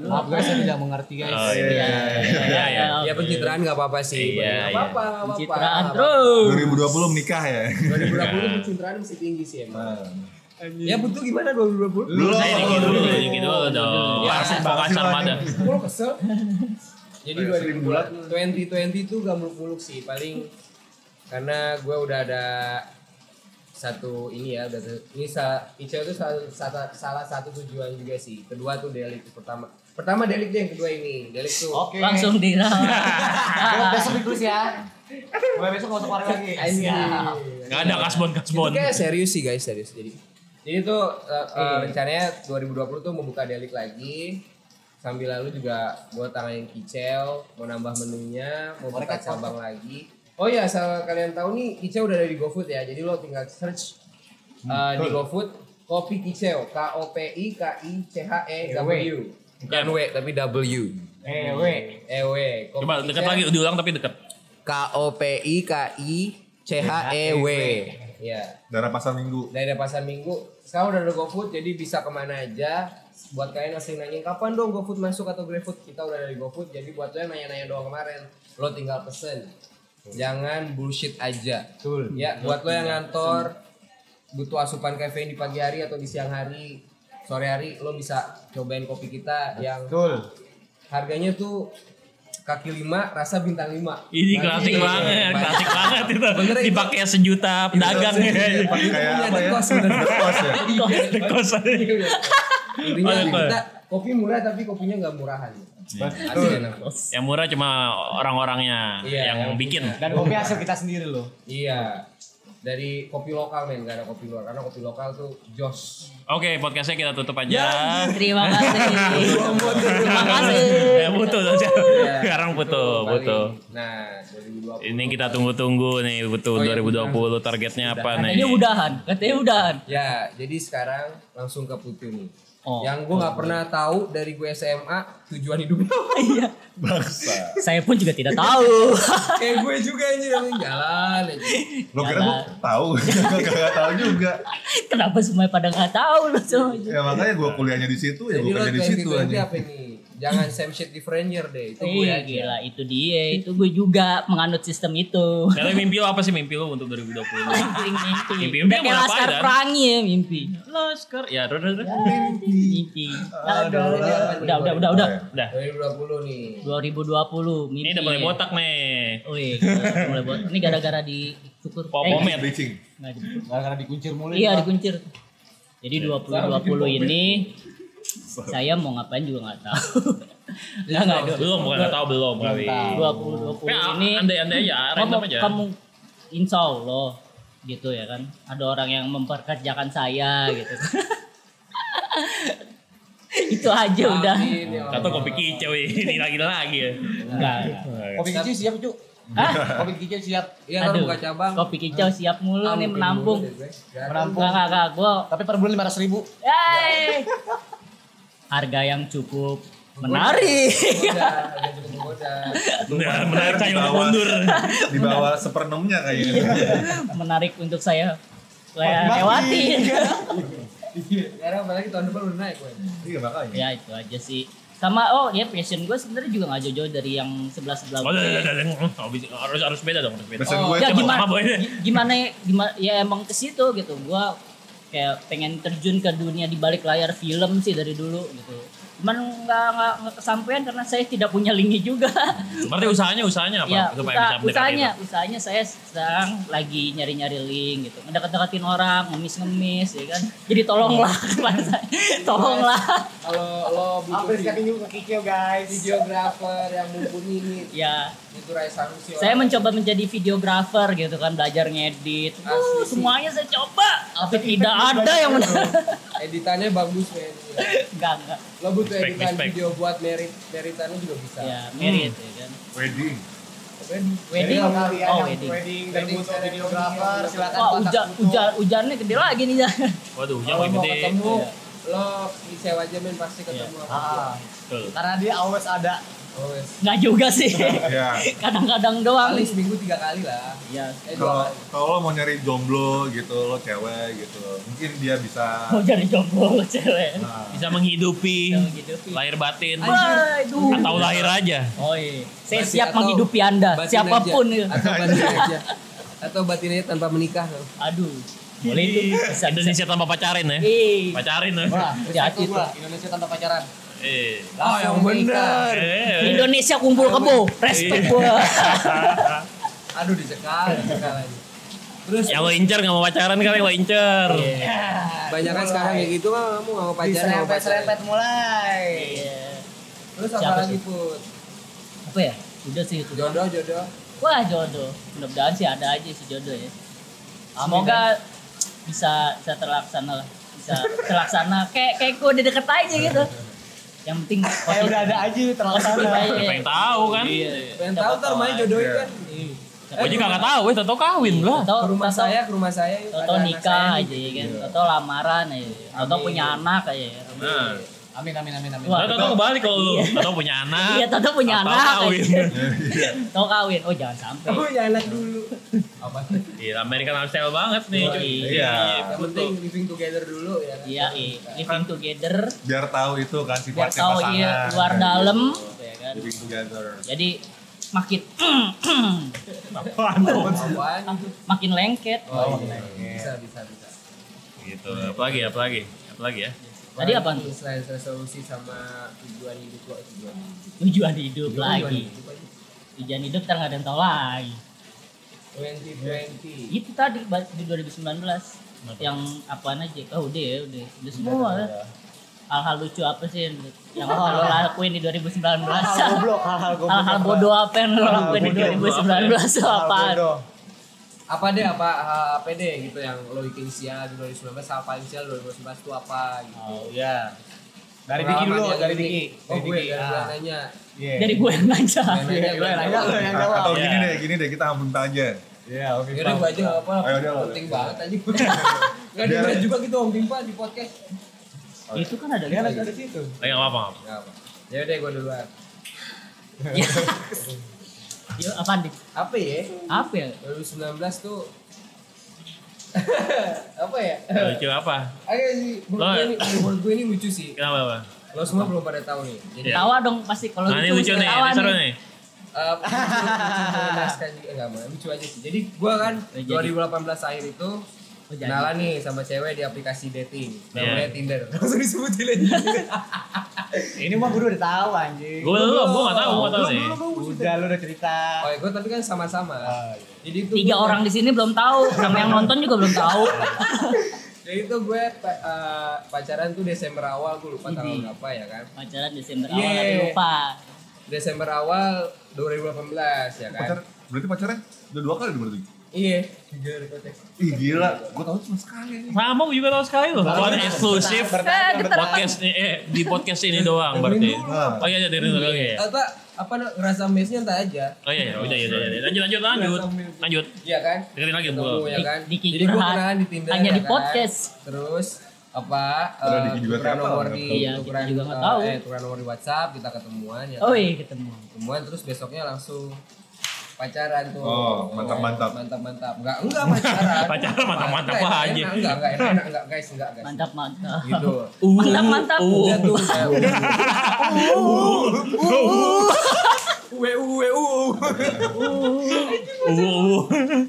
Maaf guys, saya tidak mengerti guys. Oh iya. Iya iya. iya. Ya pencitraan nggak apa-apa sih. Iya, nggak apa-apa. Pencitraan terus. 2020 menikah ya. 2020 pencitraan mesti tinggi sih emang. Ya betul gimana 2020? Belum. Saya dikit dulu, dikit dulu dong. Ya, pasar banyak. pada. Gue kesel. Jadi Kayak sering bulat. 2020 itu gak muluk-muluk sih, paling karena gue udah ada satu ini ya, udah ini sa, Ica itu salah, salah, salah satu tujuan juga sih. Kedua tuh delik pertama. Pertama delik deh, yang kedua ini. Delik tuh. Oke. Langsung dirawat. Mulai besok ditulis ya. Mulai besok nggak usah keluar lagi. Siap. Gak ada kasbon Itu kasbon. kayak serius sih guys, serius. Jadi jadi tuh uh, uh, rencananya 2020 tuh mau buka delik lagi. Sambil lalu juga buat tanganin kicel, mau nambah menunya, mau buka cabang lagi. Oh ya, asal kalian tahu nih, kicel udah ada di GoFood ya. Jadi lo tinggal search uh, di GoFood kopi kicel, K O P I K I C H E W. Bukan W tapi W. Eh, we. E W. Coba dekat lagi, diulang tapi dekat. K O P I K I C H E W. Ya. Darah pasar minggu. Dari pasar minggu. Sekarang udah ada GoFood jadi bisa ke mana aja. Buat kalian yang sering nanyain kapan dong GoFood masuk atau GrabFood kita udah ada di GoFood. Jadi buat lo yang nanya-nanya doang kemarin, lo tinggal pesen. Jangan bullshit aja. Betul. Ya, buat lo yang ngantor butuh asupan kafein di pagi hari atau di siang hari, sore hari lo bisa cobain kopi kita yang Betul. harganya tuh kaki lima, rasa bintang lima. Ini Nah, klasik iya. banget, klasik banget itu. Bener itu. Dipakai sejuta pedagang. Pakai Itu kayak apa ya? Cost ya. Iya. Kos. Intinya iya. kita kopi murah tapi kopinya nggak murahan. Asli enak. Yang murah cuma orang-orangnya Iya, yang yang bikin. Dan kopi hasil kita sendiri loh. Iya. Dari kopi lokal men, gak ada kopi luar karena kopi lokal tuh jos. Oke, podcastnya kita tutup aja. Terima kasih. Terima kasih. Ya butuh dong. Iya. Sekarang butuh, butuh. Nah, 2020. Ini kita tunggu-tunggu nih butuh Oh, iya, 2020 targetnya apa nih? Katanya udahan, katanya udahan. Ya, jadi sekarang langsung ke Putu nih. Oh. Yang gue nggak pernah tahu dari gue SMA tujuan hidupnya apa. Iya. Bangsa. Saya pun juga tidak tahu. Kayak gue juga ini yang jalan aja. Lo kira gue tahu? Gak tahu juga. Kenapa semuanya pada nggak tahu loh semuanya? Ya makanya gue kuliahnya di situ ya gue lo kerja di situ 2020 aja. apa ini? Jangan same shit different year deh. Itu gue Eh, aja. gila itu dia, itu gue juga menganut sistem itu. Kalau mimpi lo apa sih mimpi lo untuk 2020? Anjing mimpi. Mimpi, Udah mimpi kayak mau laskar perangi ya mimpi. Laskar. Ya, udah, udah, udah. Mimpi. Aduh. Udah, udah, udah, udah. Udah. 2020 nih. 2020 mimpi. Ini udah mulai botak nih. Wih, mulai botak. Ini gara-gara dicukur. Pop- Eh, pomet. Bleaching. nggak di- Gara-gara dikuncir mulu. Iya dikuncir. Jadi 2020 ini saya mau ngapain juga nggak tahu. Nggak nggak. Belum, bukan nggak tahu belum kali. tahu. 2020 Kayak ini andai-andai aja, random kamu, aja. kamu insya Allah gitu ya kan. Ada orang yang memperkerjakan saya gitu. Itu aja udah. Amin, ya Kata kopi kicau ini lagi-lagi ya. Enggak. Kopi kicau siap, Cuk. Hah? Kopi kicau siap. Iya, Aduh, buka cabang. kopi kicau siap mulu nih Ampun menampung. Menampung. Enggak, enggak. Gua Tapi per bulan 500 ribu. Hey! Harga yang cukup menarik. Nah, menarik saya untuk mundur. Di bawah seperenumnya kayaknya. menarik untuk saya saya lewati. Sekarang apalagi tahun depan udah naik gue. Iya makanya. ya itu aja sih. Sama oh ya passion gue sebenarnya juga nggak jauh-jauh dari yang sebelah sebelah Oh, udah, udah, udah, udah. Habis- harus harus beda dong, harus beda. Pesan Oh, ya gimana gimana gimana ya emang ke situ gitu. Gua kayak pengen terjun ke dunia di balik layar film sih dari dulu gitu. Cuman nggak nggak kesampaian karena saya tidak punya linknya juga. Berarti usahanya usahanya apa? ya Supaya usaha- bisa mendekati usahanya itu. usahanya saya sekarang lagi nyari-nyari link gitu ngedeket-deketin orang ngemis-ngemis ya kan jadi tolonglah kepada saya tolonglah Kalau lo butuh ke kicau, guys. videografer yang mumpuni nih, ya. Saya mencoba menjadi videografer gitu kan belajar ngedit Asli Uh, semuanya saya coba tapi tidak ada yang benar editannya bagus men. enggak enggak Lo butuh Respect, editan respect. video buat merit meritannya juga bisa. ya merit ya kan wedding. Wedding. wedding kalian oh yang wedding wedding dan Wedding butuh videografer silakan Wah kontak hujan hujan hujannya gede lagi nih Waduh, hujan mau gede. ketemu lo disewa aja men pasti ketemu apa Ah, Betul. karena dia always ada. Oh, wes. Nggak juga sih. ya Kadang-kadang doang. Paling seminggu tiga kali lah. Iya. Eh kalau kali. kalau lo mau nyari jomblo gitu lo cewek gitu mungkin dia bisa Mau jadi jomblo lo cewek. nah, Bisa menghidupi gitu. lahir batin Waduh. atau lahir aja. Oh iya. Saya Batin siap atau menghidupi Anda, siapa pun. aja. Atau batin aja. Atau batin aja tanpa menikah. Aduh. Boleh itu. Bisa, bisa. Indonesia tanpa pacarin ya. Pacarin ya. Wah, gua. Indonesia tanpa pacaran. Eh. Oh, yang bener. Eh. Indonesia kumpul kebo. Respect gua. Aduh disekal, disekal lagi. Terus Yang lo incer nggak mau pacaran kan yang lo incer. banyak kan sekarang kayak gitu mah kamu nggak mau pacaran, nggak mau pacaran. Diserempet-serempet mulai. Iya. Terus apa Siapa lagi put? Apa ya? Udah sih itu. Jodoh jodoh. Wah jodoh. Mudah-mudahan sih ada aja sih jodoh ya. Semoga bisa bisa terlaksana lah. Bisa terlaksana. Kayak kayak gue udah deket aja gitu. Yang penting Kayak udah ada aja terlaksana. Positif aja. Pengen tahu kan? Iya. Pengen Siapa tahu ntar main aja. jodohin Iya. kan. Iya. Gue juga nggak tahu, eh tahu kawin lah. Atau Ke rumah saya, ke rumah saya. anak nikah aja ya kan. Atau lamaran ya. Atau Amin. punya anak aja. ya. Nah, Amin amin amin amin. Wah. tahu tahu kebalik kalau lu, atau punya anak. Iya, atau punya anak kawin. aja. Atau kawin. Oh jangan sampai. Oh ya anak dulu. Apa? Iya, American lifestyle banget nih. Oh, cuy. iya. Yang penting living together dulu ya. Iya, iya. living together biar tahu itu kan biar sifatnya tahu pasangan iya luar dalam kan. living together Jadi makin Apaan makin lengket. Oh, iya. Bisa, bisa, bisa. Gitu. Apalagi, apalagi, apalagi ya. Tadi apa tuh? Selain resolusi sama tujuan hidup lo, tujuan Tujuan hidup Tujuan lagi. hidup. Tujuan hidup ntar nggak ada yang tahu lagi. 2020. Itu tadi di 2019 yang apaan aja? Oh udah ya, udah, udah semua lah. Hal-hal lucu apa sih yang, yang lo lakuin di 2019? Hal goblok, hal-hal goblok. Hal-hal bodoh apa yang lo lakuin di bodoh. 2019 tuh Hal apaan? Apa deh, apa hal apa deh gitu yang lo bikin sial di 2019, hal paling sial 2019 itu apa gitu. Oh iya. Dari Diki dulu, dari. Diki. Oh gue, dari gue Ah. nanya. Iya. Jadi gue yang nanya. Gue nanya, Gue yang nanya, lo yang A- jawab. atau Iya. gini deh gini deh kita ampun aja Iya, oke. Yaudah gue aja gak apa udah. Penting banget aja Gak Biar- ada juga gitu Om Bimpa di podcast Itu kan ada lagi. ada di situ. Eh, nggak apa-apa. Gak apa Yaudah gue duluan Ya. Yo, apaan nih? Apa ya? Apa ya? 2019 tuh apa ya? Lucu apa? Agak sih, menurut Lo- gue ini, menurut gue ini lucu sih. Kenapa apa? Lo semua belum pada tahu nih. Jadi Iya. Tawa dong pasti kalau Nah, ini gitu lucu mesti nih, tawa ini seru nih. eh, lucu, lucu, enggak mau lucu aja sih. Jadi gua kan Oh, jadi. 2018 akhir itu Oh, kenalan nih sama cewek di aplikasi dating namanya Iya. Tinder. Langsung disebutin aja. Ini mah gue udah tahu anjing. Gue belum, gue nggak tahu, gue tahu nih. Udah lu udah cerita. Oh, ya, gua tapi kan sama-sama. Ah, Jadi itu Tiga gua- orang di sini belum tahu, sama yang nonton juga belum tahu. Jadi itu gue pa- eh, pacaran tuh Desember awal, gue lupa tanggal Idi. berapa ya kan. Pacaran Desember Yeah. awal tapi lupa. Desember awal 2018 ya kan. pacar berarti pacarnya udah dua kali berarti Iya. ih gila gua tahu cuma sekali nih Sama gue juga tahu sekali loh. Bukan eksklusif podcast ini, eh di podcast ini doang berarti. Oh iya, dari dulu oke. Apa apa ngerasa mesnya entar aja. Oh iya, iya, udah ya, udah ya. Lanjut, lanjut, lanjut, lanjut. Iya kan? Dengerin lagi gue. ya kan. Jadi gue curhat. kenalan di Tinder Hanya ya di kan? podcast. Terus apa juga tukeran nomor di. Iya, tukeran, juga nggak eh, tahu. eh, tukeran nomor di WhatsApp kita ketemuan ya. Oh iya ketemu. Ketemuan terus besoknya langsung pacaran tuh. Oh, mantap-mantap. Mantap-mantap. Enggak, enggak pacaran. Pacaran mantap-mantap Enggak, aja. enak, Enggak, enggak enak, enak, enggak guys, enggak guys. Mantap mantap. Gitu. Mantap mantap. Udah tuh kayak Uwe uwe u. Uh, uh.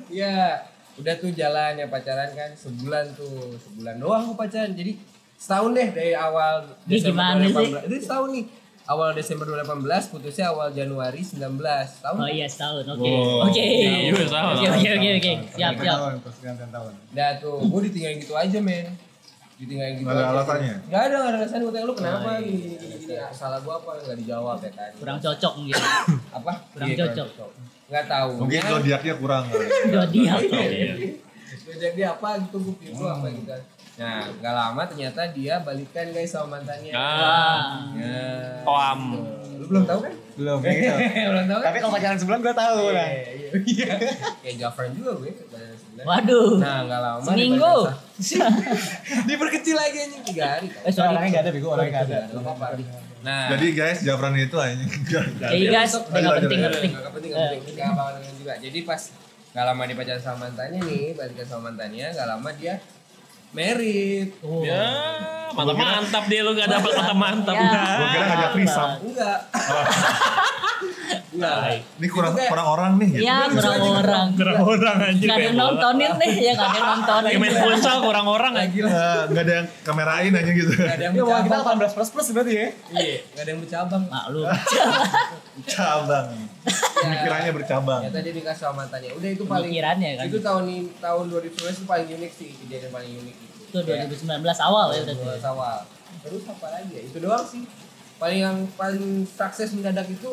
Iya, udah tuh jalan ya pacaran kan sebulan tuh, sebulan doang kok pacaran. Jadi setahun deh dari awal Ini gimana sih? 2018. Itu setahun nih. Awal Desember 2018, putusnya awal Januari 19. Tahun. Oh iya setahun. Oke. Wow. Oke. Iya, setahun. Oke oke oke oke. Siap siap. tahun. Udah tuh, gue ditinggalin gitu aja, men. Ditinggalin gitu Nggak ada aja. alasannya? Gak ada, gak ada alasannya. Gue tanya lu kenapa Oh, iya. gini, gini, gini, gini. Ah, Salah gue apa? Gak dijawab ya kan. Kurang cocok mungkin. apa? kurang Iya, cocok. Gak tahu. mungkin zodiaknya kurang kali Udah dia. Iya. Jadi apa gitu gue pilih gua apa gitu kan. Nah, nggak lama ternyata dia balikan guys sama mantannya. Ah. Ya. Koam. Lu belum tahu kan? Belum gitu. belum tahu kan? Tapi kalau pacaran sebulan gue tahu lah. Iya, iya. Kayak Jafran juga gue pacaran sebulan. Waduh. Nah, nggak lama Seminggu. Diperkecil lagi anjing tiga hari. Eh sorry. Orangnya nggak ada, Bego. Orangnya nggak ada. Nggak apa-apa. Nah, Jadi guys, Jafran itu anjing. Jadi guys, udah nggak Lanjut, penting lanjut, nggak penting. Nggak penting, nggak penting. Nggak bakal dengerin juga. Jadi pas nggak lama dia pacaran sama mantannya nih, balikan sama mantannya, nggak lama dia married. Oh. Ya, mantap mantap dia lu gak dapat mantap mantap. Ya. Gua kira ngajak threesome. Enggak. Enggak. Ini kurang kurang orang nih. gitu. Ya kurang orang. Kurang orang anjir. Nggak ada yang nontonin nih ya nggak ada yang nontonin. Kayak main futsal kurang orang aja. lah. Eh, Nggak ada yang kamerain aja gitu. Nggak ada yang Iya, wah, kita bercabang. 18 plus plus berarti ya. Iya, nggak ada yang bercabang. Maklum. Cabang. Pemikirannya bercabang. Ya tadi nikah sama mantannya. Udah itu paling Pemikirannya kan. Itu tahun ini tahun 2019 itu paling unik sih kejadian paling unik itu. Itu 2019 awal ya udah. Awal. Terus apa lagi ya? Itu doang sih. Paling yang paling sukses mendadak itu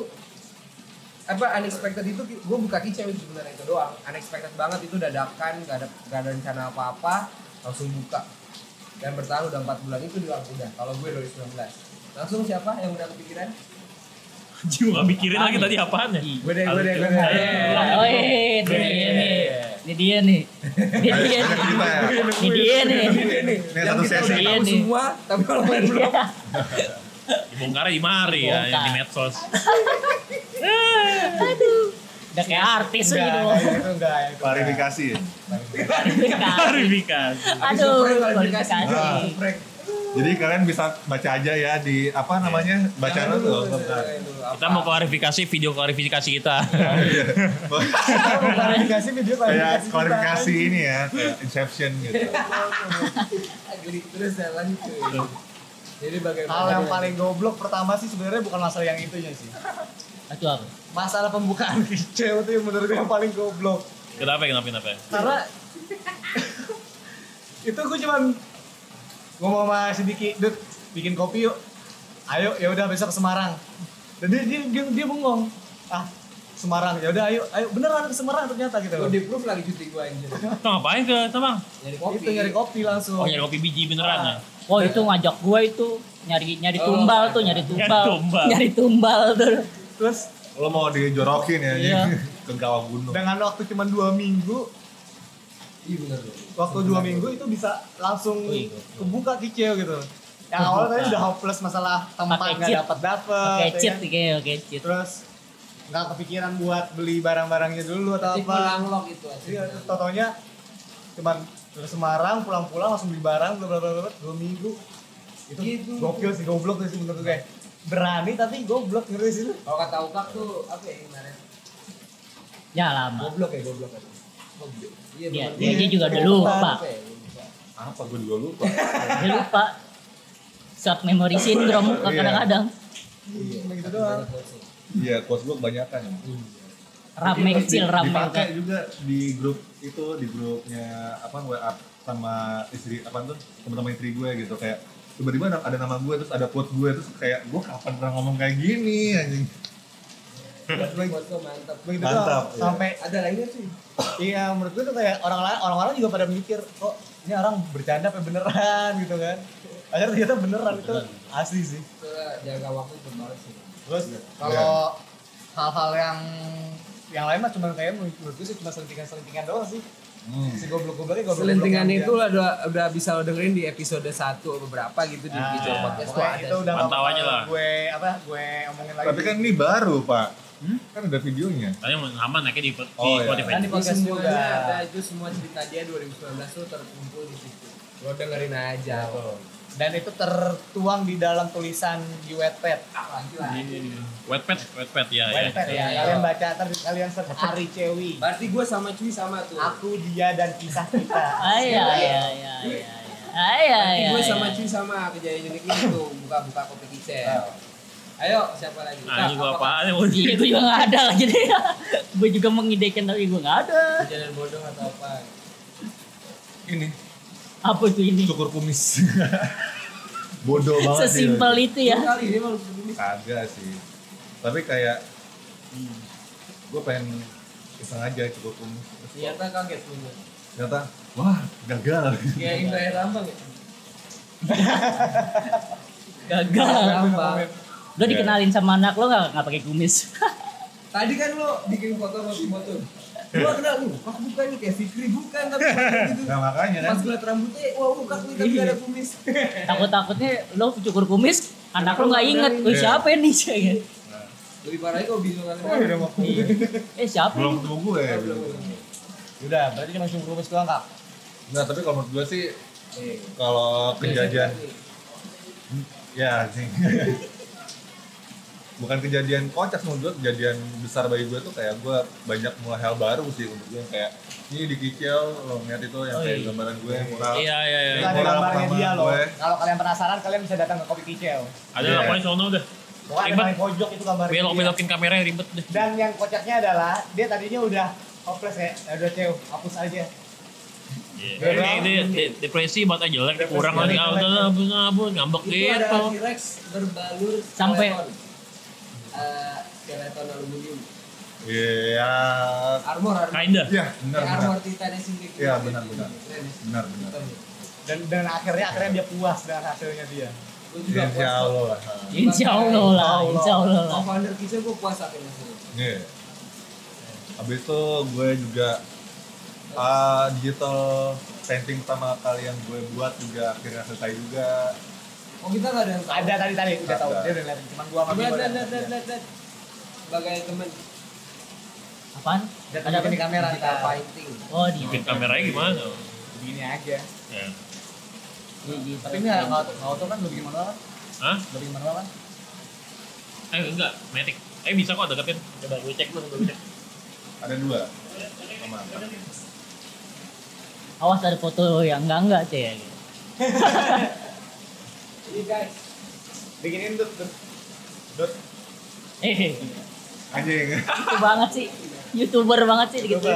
apa unexpected itu gue buka kicau itu sebenarnya itu doang unexpected banget itu dadakan gak ada gak ada rencana apa apa langsung buka dan bertahan udah empat bulan itu doang udah kalau gue 2019 langsung siapa yang udah kepikiran Gak mikirin lagi tadi apaan ya. gue deh gue deh gue deh Oh iya, ini dia nih. Ini dia nih. Ini dia nih. Ini dia nih. Ini yang satu sesi. Iya nih. semua tapi orang lain belum Dibongkar di mari ya di medsos. Aduh. Udah kayak artis Enggak, gitu. enggak, enggak. enggak. Klarifikasi ya. Klarifikasi. Aduh, Kualifikasi. Jadi kalian bisa baca aja ya di apa namanya bacaan itu. Kita mau klarifikasi video klarifikasi kita. Klarifikasi video Kayak klarifikasi. kita. klarifikasi ini ya, Inception gitu. Terus ya lanjut cuy. Jadi bagaimana? Hal yang paling goblok pertama sih sebenarnya bukan masalah yang itunya sih. Itu apa? Masalah pembukaan kicau itu yang menurut gue yang paling goblok. Kenapa kenapa kenapa? Karena itu gue cuman ngomong sama si Diki, Dut, bikin kopi yuk. Ayo, ya udah besok ke Semarang. Dan dia dia dia, dia bengong. Ah, Semarang. Ya udah ayo, ayo beneran ke Semarang ternyata gitu. Gue di proof lagi cuti gue anjir. Kita ngapain ke Tamang? Nyari kopi. Itu nyari kopi langsung. Oh nyari kopi biji beneran ya? Oh itu ngajak gua itu nyari nyari Oh, tumbal tuh nyari nyari tumbal tumbal. nyari tumbal tuh Terus Lo mau dijorokin ya Iya. ke kawah gunung. dengan waktu cuma dua minggu, Iya bener loh. waktu dua minggu itu bisa langsung Wih, kebuka kicau gitu. Yang awalnya tadi udah hopeless masalah tempat nggak dapat dapat. pakai ya cheat kan? kayak pakai cheat Terus nggak kepikiran buat beli barang-barangnya dulu atau Tip apa. menanglok itu Iya, totonya cuman ke Semarang pulang-pulang langsung beli barang bla bla bla bla, dua minggu. Itu Gitu. gokil sih goblok sih menurut gue. Berani tapi goblok ngerti sih lu. Kalau kata Ukak tuh apa ya kemarin? ya lama Goblok ya goblok kan. Iya Iya, bener. dia juga udah lupa Apa ya? Lupa. Apa gue juga lupa. dia lupa short memory syndrome Iya. kadang-kadang Iya. Gitu doang. Iya, course gue kebanyakan. rame kecil rame Dipakai juga di grup itu di grupnya apa WA sama istri apa tuh teman-teman istri gue gitu kayak tiba-tiba ada, ada nama gue terus ada quote gue terus kayak gue kapan pernah ngomong kayak gini anjing Buat gue mantap. Begitu Mantap, iya. Sampai Ada lainnya sih. iya menurut gue tuh kayak orang lain orang-orang juga pada mikir kok ini orang bercanda apa beneran gitu kan. Akhirnya ternyata beneran itu asli sih. Itu jaga waktu itu banget sih. Terus kalau hal-hal yang yang lain mah cuma kayak menurut gue sih cuma selentingan-selentingan doang sih. hmm. Si goblok-gobloknya goblok. Selentingan itu lah udah, udah bisa lo dengerin di episode 1 beberapa gitu di Nah, Kicau Podcast tuh pokoknya ada. itu udah Pantau aja lah. Gue apa? Gue omongin lagi. tapi kan ini baru pak kan ada videonya Tadi aman naiknya di, di Oh, iya. Spotify. Kan di Di podcast semuanya juga. ada itu semua cerita dia 2019 tuh terkumpul di situ. Lo dengerin aja. Dan itu tertuang di dalam tulisan di Wattpad. Ah, lagi lah. Wetpad, wetpad ya. ya. Wattpad ya. Iya. Kalian baca ntar kalian search Ari Cewi. Berarti gue sama Cuy sama tuh. Aku, dia dan kisah kita. ah iya iya iya iya iya Berarti iya gue iya. sama Cuy sama kejadian unik ini tuh buka-buka kopi kicau. Ayo siapa lagi? Nah, ini gua apaan ya? Iya, gue juga gak ada lagi deh. gue juga mengidekan tapi gue gak ada. Kejadian bodoh atau apa? ini Apa tuh ini? cukur kumis bodoh banget sih Sesimpel itu ya. Kali dia malu begini. kagak sih tapi kayak gue pengen iseng aja cukur kumis Ternyata kaget punya. ternyata wah gagal Kayak Indra Herlambang ya. Gagal. Gampang. Lo dikenalin sama anak lo nggak nggak pakai kumis? Tadi kan lo bikin foto sama foto. Gua kenal lu, kok bukan nih kayak Fikri bukan tapi gitu. Nah makanya kan. Pas gue liat rambutnya, wah bukan nih tapi gak ada kumis. Takut-takutnya lo cukur kumis, anak lo nggak inget. Oh, Iya. siapa ini? Iya. Lebih parahnya kalau bingung kan. Oh, udah mau Eh siapa Belum ketemu gue. Udah, berarti cuma cuma kumis doang, Kak. Nah tapi kalau menurut gue sih kalau kejadian ya sih bukan kejadian kocak menurut gue kejadian besar bagi gue tuh kayak gue banyak mulai hal baru sih untuk gue kayak ini di kicil lo ngeliat itu yang Oh, kayak iya. gambaran gue mural Iya iya iya. Itu ada gambarnya dia loh. Kalau kalian penasaran, kalian bisa datang ke Kopi Kicel. Ada Iya. lah pokoknya sono udah. Pokoknya ada paling pojok itu gambarnya. Belok dia. belokin kameranya ribet deh. Dan yang kocaknya adalah dia tadinya udah hopeless ya, ya udah cewek, hapus aja. Iya. Iya. De- de- depresi banget aja jelek kurang lagi ngambek Itu ada gitu. T-Rex berbalur Sampai- skeleton. Eh, skeleton aluminium. Iya, Armor, armor. Kinda. iya benar benar, armor Titan sendiri. Iya, benar, benar. Ya. benar benar. Dan dan akhirnya akhirnya dia puas dengan hasilnya dia. Juga Insya puas. Allah lah. Insya Allah lah, Insya Allah lah. Co-founder kisah gue puas akhirnya. Iya. Habis itu gue juga ah, digital painting pertama kali yang gue buat juga akhirnya selesai juga. Oh kita nggak ada yang tahu. Ada tadi tadi udah tahu, dia udah ngeliatin. Cuman gua sama Lihat, Bimo lihat, udah- lihat, lihat, lihat, lihat. Sebagai temen Apaan? Dia Ada apa? di kamera kita. painting. Oh di Bikin kameranya gimana? Begini aja. Ya. di, di Tapi ini nggak nggak kan, lu bikin manual kan? Hah? Bikin manual kan? Eh enggak, Matic. Eh bisa kok deketin. Coba gue cek dulu, gue cek. Ada dua. Sama. Awas ada foto yang enggak enggak cek. guys. Bikinin dut dut. Dut. Eh, Anjing. itu banget sih. Youtuber banget sih gitu.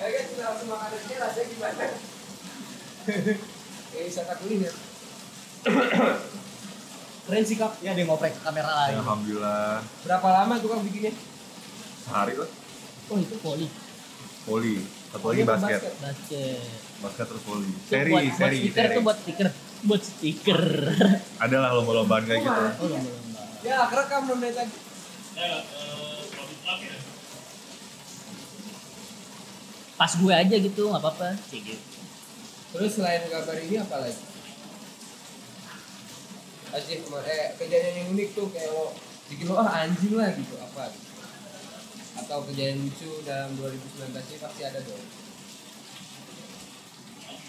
Kita langsung makan aja rasanya gimana? Kayak wisata kuliner. Keren sih kak. Ya dia ngoprek ke kamera lagi. Alhamdulillah Berapa lama tuh kang bikinnya? sehari lah. Oh itu poli. Poli. Satu lagi Poli apa basket. basket? Basket. Basket terus. Itu Seri, buat, buat seri, stiker seri. tuh buat stiker. Buat stiker. Ada lah lomba-lombaan kayak gitu. Oh lomba-lomba. Ya kerekam belum dari tadi. Pas gue aja gitu nggak apa-apa. Gitu. Terus selain kabar ini apa lagi? Asyik kemarin, eh kejadian yang unik tuh kayak lo bikin lo ah anjing lah gitu apa? Atau kejadian lucu dalam 2019 ini pasti ada dong.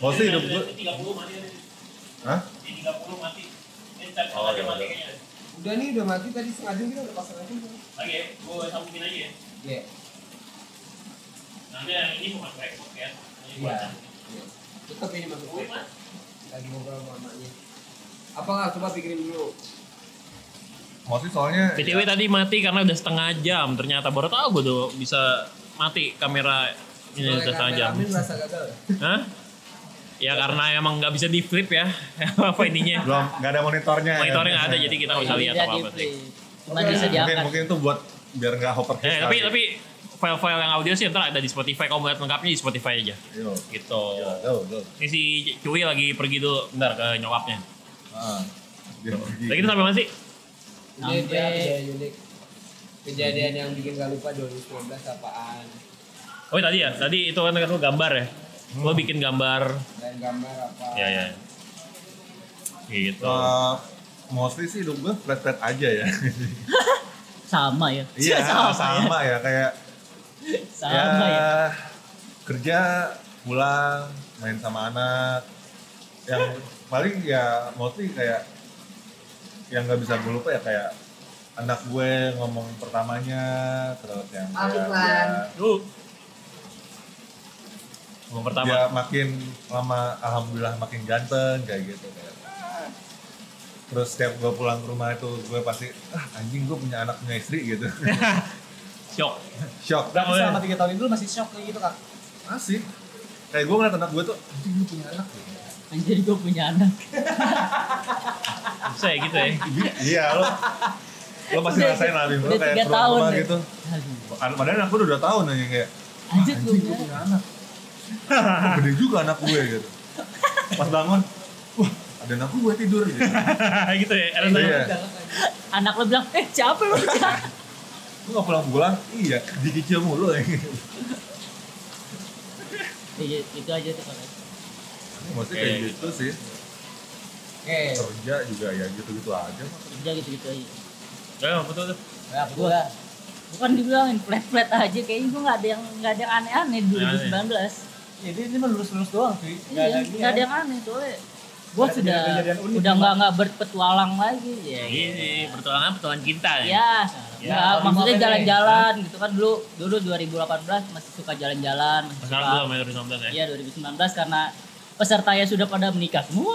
Mau sih hidup gue. 30 mati ada. Hah? Di 30 mati. Ini cari Oh, aja iya, mati iya. kayaknya. Udah nih udah mati tadi setengah jam kita udah pasang aja. Lagi ya, gue sambungin aja ya. Iya. Nanti yang ini bukan record ya. Iya. Iya. Tetap ini masuk lagi ngobrol sama mamanya. Apa nggak coba pikirin dulu? Mau sih soalnya BTW tadi mati karena udah setengah jam. Ternyata baru tahu gue tuh bisa mati kamera ini Soalnya udah setengah jam. kameramen merasa gagal. ya? Hah? Ya karena emang nggak bisa di flip ya. apa ininya? belum nggak ada monitornya. ya. Monitornya nggak ada jadi kita nggak bisa lihat apa apa sih. play. Cuma Oke, bisa Mungkin mungkin itu buat biar nggak hover Eh, tapi tapi file-file yang audio sih ntar ada di Spotify. Kalau mau lihat lengkapnya di Spotify aja. Yo. Gitu. Yo, yo, yo. Ini si Cuy lagi pergi dulu bentar ke nyokapnya. Ah. Lagi kita sampai mana sih? Ini Sampai- dia kejadian unik. Kejadian yang bikin gak lupa 2019 apaan? Oh tadi ya, tadi itu kan lu gambar ya. Lo bikin gambar. Dan gambar apa? Ya ya. Gitu. Eh, mostly sih hidup gue flat-flat aja ya. Sama ya. Iya, sama, sama, ya. ya kayak Sama ya. kerja pulang main sama anak yang paling ya mostly kayak yang nggak bisa gue lupa ya kayak anak gue ngomong pertamanya terus yang kayak Iklan. dia, Lu. Ngomong pertama. dia makin lama alhamdulillah makin ganteng kayak gitu kayak terus setiap gue pulang ke rumah itu gue pasti ah anjing gue punya anak punya istri gitu Shock. shock Berarti Oh, selama 3 tahun itu masih shock kayak gitu, Kak? masih kayak gue ngeliat anak gue tuh anjing gue punya anak gitu. Anjir gue punya anak. Bisa ya gitu ya. iya lo lo pasti Udah- ngerasain lah Bim lo udah kayak tiga keluar tahun rumah ya. gitu Aduh. padahal aku udah dua tahun aja kayak Anjir gue Anjing gue punya anak. Gede juga anak gue gitu. Pas bangun, wah ada anak gue tidur gitu. gitu ya. Tanya, Iya. anak lo bilang, eh siapa lo? Lu gak pulang-pulang? Iya, dikicil mulu ya. Iya, itu aja tuh kalau. Maksudnya kayak gitu sih. Oke. Kerja juga ya gitu-gitu aja. Kerja gitu-gitu aja. Ya, betul tuh. Nah, gua Bukan dibilangin flat-flat aja, kayaknya gue nggak ada yang nggak ada yang aneh-aneh di 2019. Jadi ini mah lurus-lurus doang sih. Nggak Iya, ada nggak ada ya. yang aneh soalnya. Gue sudah unik udah nggak nggak berpetualang lagi ya. Ini pertolongan pertolongan cinta ya. Ya, Ya, nggak, maksudnya jalan-jalan gitu kan dulu dulu 2018 masih suka jalan-jalan, masih Sekarang suka belum ya 2019 ya. Iya 2019 karena pesertanya sudah pada menikah semua.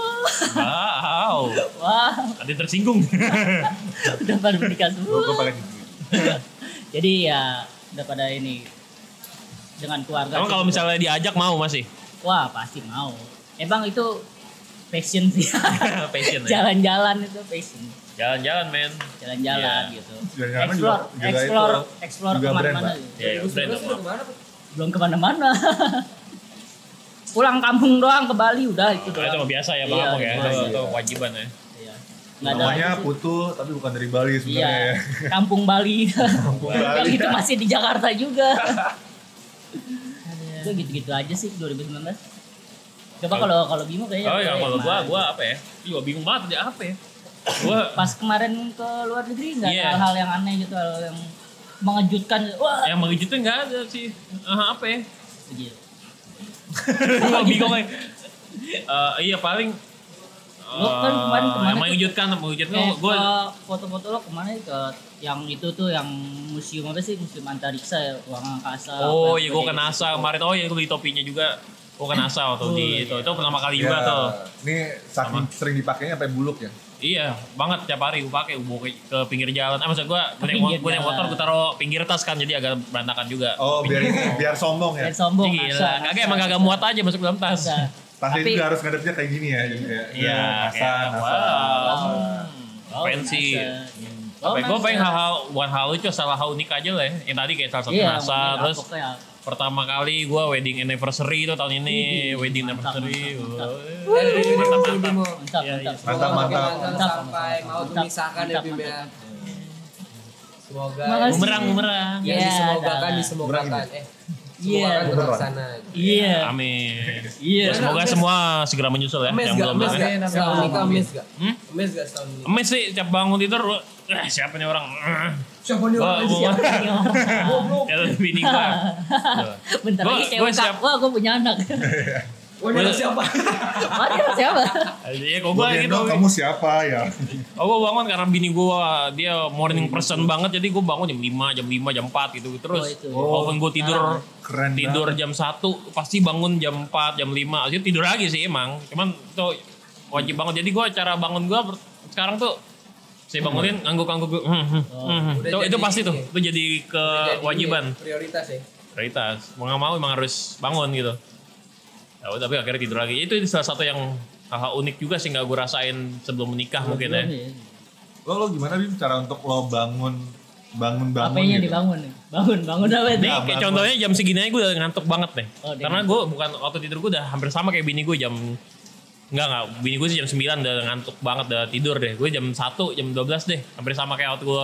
Wow. Wah, Ada yang tersinggung. udah pada menikah semua. gue paling Jadi ya udah pada ini dengan keluarga. Emang kalau cukup. misalnya diajak mau masih? wah pasti mau. Emang itu passion sih. Passion ya. Jalan-jalan itu passion. Jalan-jalan men. Jalan-jalan Iya. gitu. Jalan-jalan Explore, juga- juga explore, itu explore juga ke mana-mana. Gitu. Ya, ya? Pak? Belum ke mana-mana. Pulang kampung doang ke Bali udah itu itu doang. mah biasa ya Iya, Bang Apok ya. itu Itu, itu kewajiban ya. Iya. Namanya. Putu tapi bukan dari Bali Iya, sebenarnya ya. kampung Bali. Kampung Yang Bali. itu masih di Jakarta juga. itu gitu-gitu aja sih 2019. Coba kalau kalau Bimo kayaknya Oh ya kayak kalau gua gua apa ya? Iya bingung banget dia apa ya? Gua pas kemarin ke luar negeri nggak Iya. ada hal-hal yang aneh gitu, hal yang mengejutkan. Wah, yang mengejutnya nggak ada sih. Ah, apa ya? gitu. Gua bingung kayak. Eh, iya paling Lu kan kemarin- eh, kemarin yang tuh- mengejutkan mengejutkan. Eh, gue ke foto-foto lo ke mana ya? ke yang itu tuh yang museum apa sih? Museum antariksa ya? Ruang angkasa oh iya gue ke NASA kemarin. Oh iya gue beli topinya juga. Gue ke NASA waktu Oh, di iya. itu itu pertama kali Ya, juga tuh. Ini saking sering dipakainya sampai buluk ya. Iya banget tiap hari gue pakai gue ke, ke pinggir jalan ah maksud gue gue naik, naik jalan. motor gue taruh pinggir tas kan jadi agak berantakan juga Oh, biar ini biar sombong ya. Biar sombong Gila, NASA, kagak emang kagak muat aja masuk dalam tas. Tapi- juga harus ngadepnya kayak gini ya. Jadi kayak Iya, NASA, kayak, NASA. wow. Oh, Fancy. NASA. Apa gue NASA. pengen hal-hal bukan hal lucu, salah hal unik aja lah ya. Yang tadi kayak salah satu Iya, NASA, mungkin terus. Pertama kali gue wedding anniversary itu tahun ini, wedding mantap, anniversary. mantap, Mantap, mantap. Mantap Iya, iya. mantap Mantap, Semoga mantap. lancar Mantap, sampai mau mantap, memisahkan ya mantap, Bim ya. mantap. Semoga. Bumerang, bumerang. Iya, disemogakan dah. disemogakan. Eh, Iya. Bumerang. terlaksana. iya Amin. iya Semoga Emes. semua segera menyusul ya. Emes yang belum ya. gak? Amin, amin, Setahun amin. nikah gak? Hmm? Emes gak setahun nikah? Emes sih, tiap bangun tidur, eh, siapa nih orang? Siapa nih Gua, orang gua, siapa? ya bini gua. bentar Gua- lagi gua kayak siap. wah gue punya anak Wah, ini anak siapa? wah dia siapa Iya, kok Gua gua gitu. kamu siapa ya? Oh, gue bangun karena bini gue dia morning person banget, jadi gue bangun jam 5, jam 5, jam 4 gitu. Terus Oh, itu. walaupun gue tidur Keren tidur banget. jam 1, pasti bangun jam 4, jam 5. Akhirnya tidur lagi sih emang. Cuman itu wajib banget. Jadi gue cara bangun gue sekarang tuh saya bangunin ngangguk-ngangguk. Hmm, hmm, hmm. Udah Itu, itu pasti tuh. ini. Itu jadi kewajiban. Prioritas ya. Prioritas. Mau gak mau emang harus bangun gitu. Ya, tapi akhirnya tidur lagi. Itu salah satu yang hal-hal unik juga sih nggak gue rasain sebelum menikah mungkin ya. Lo lo gimana Bim cara untuk lo bangun bangun bangun Apanya gitu? dibangun nih? Bangun, bangun apa Nih? Nah, kayak bangun. contohnya jam segini aja gue udah ngantuk banget nih. Oh, Karena gue bukan waktu tidur gue udah hampir sama kayak bini gue jam Enggak enggak, bini gue sih jam 9 udah ngantuk banget udah tidur deh. Gue jam 1, jam 12 deh. Hampir sama kayak waktu gue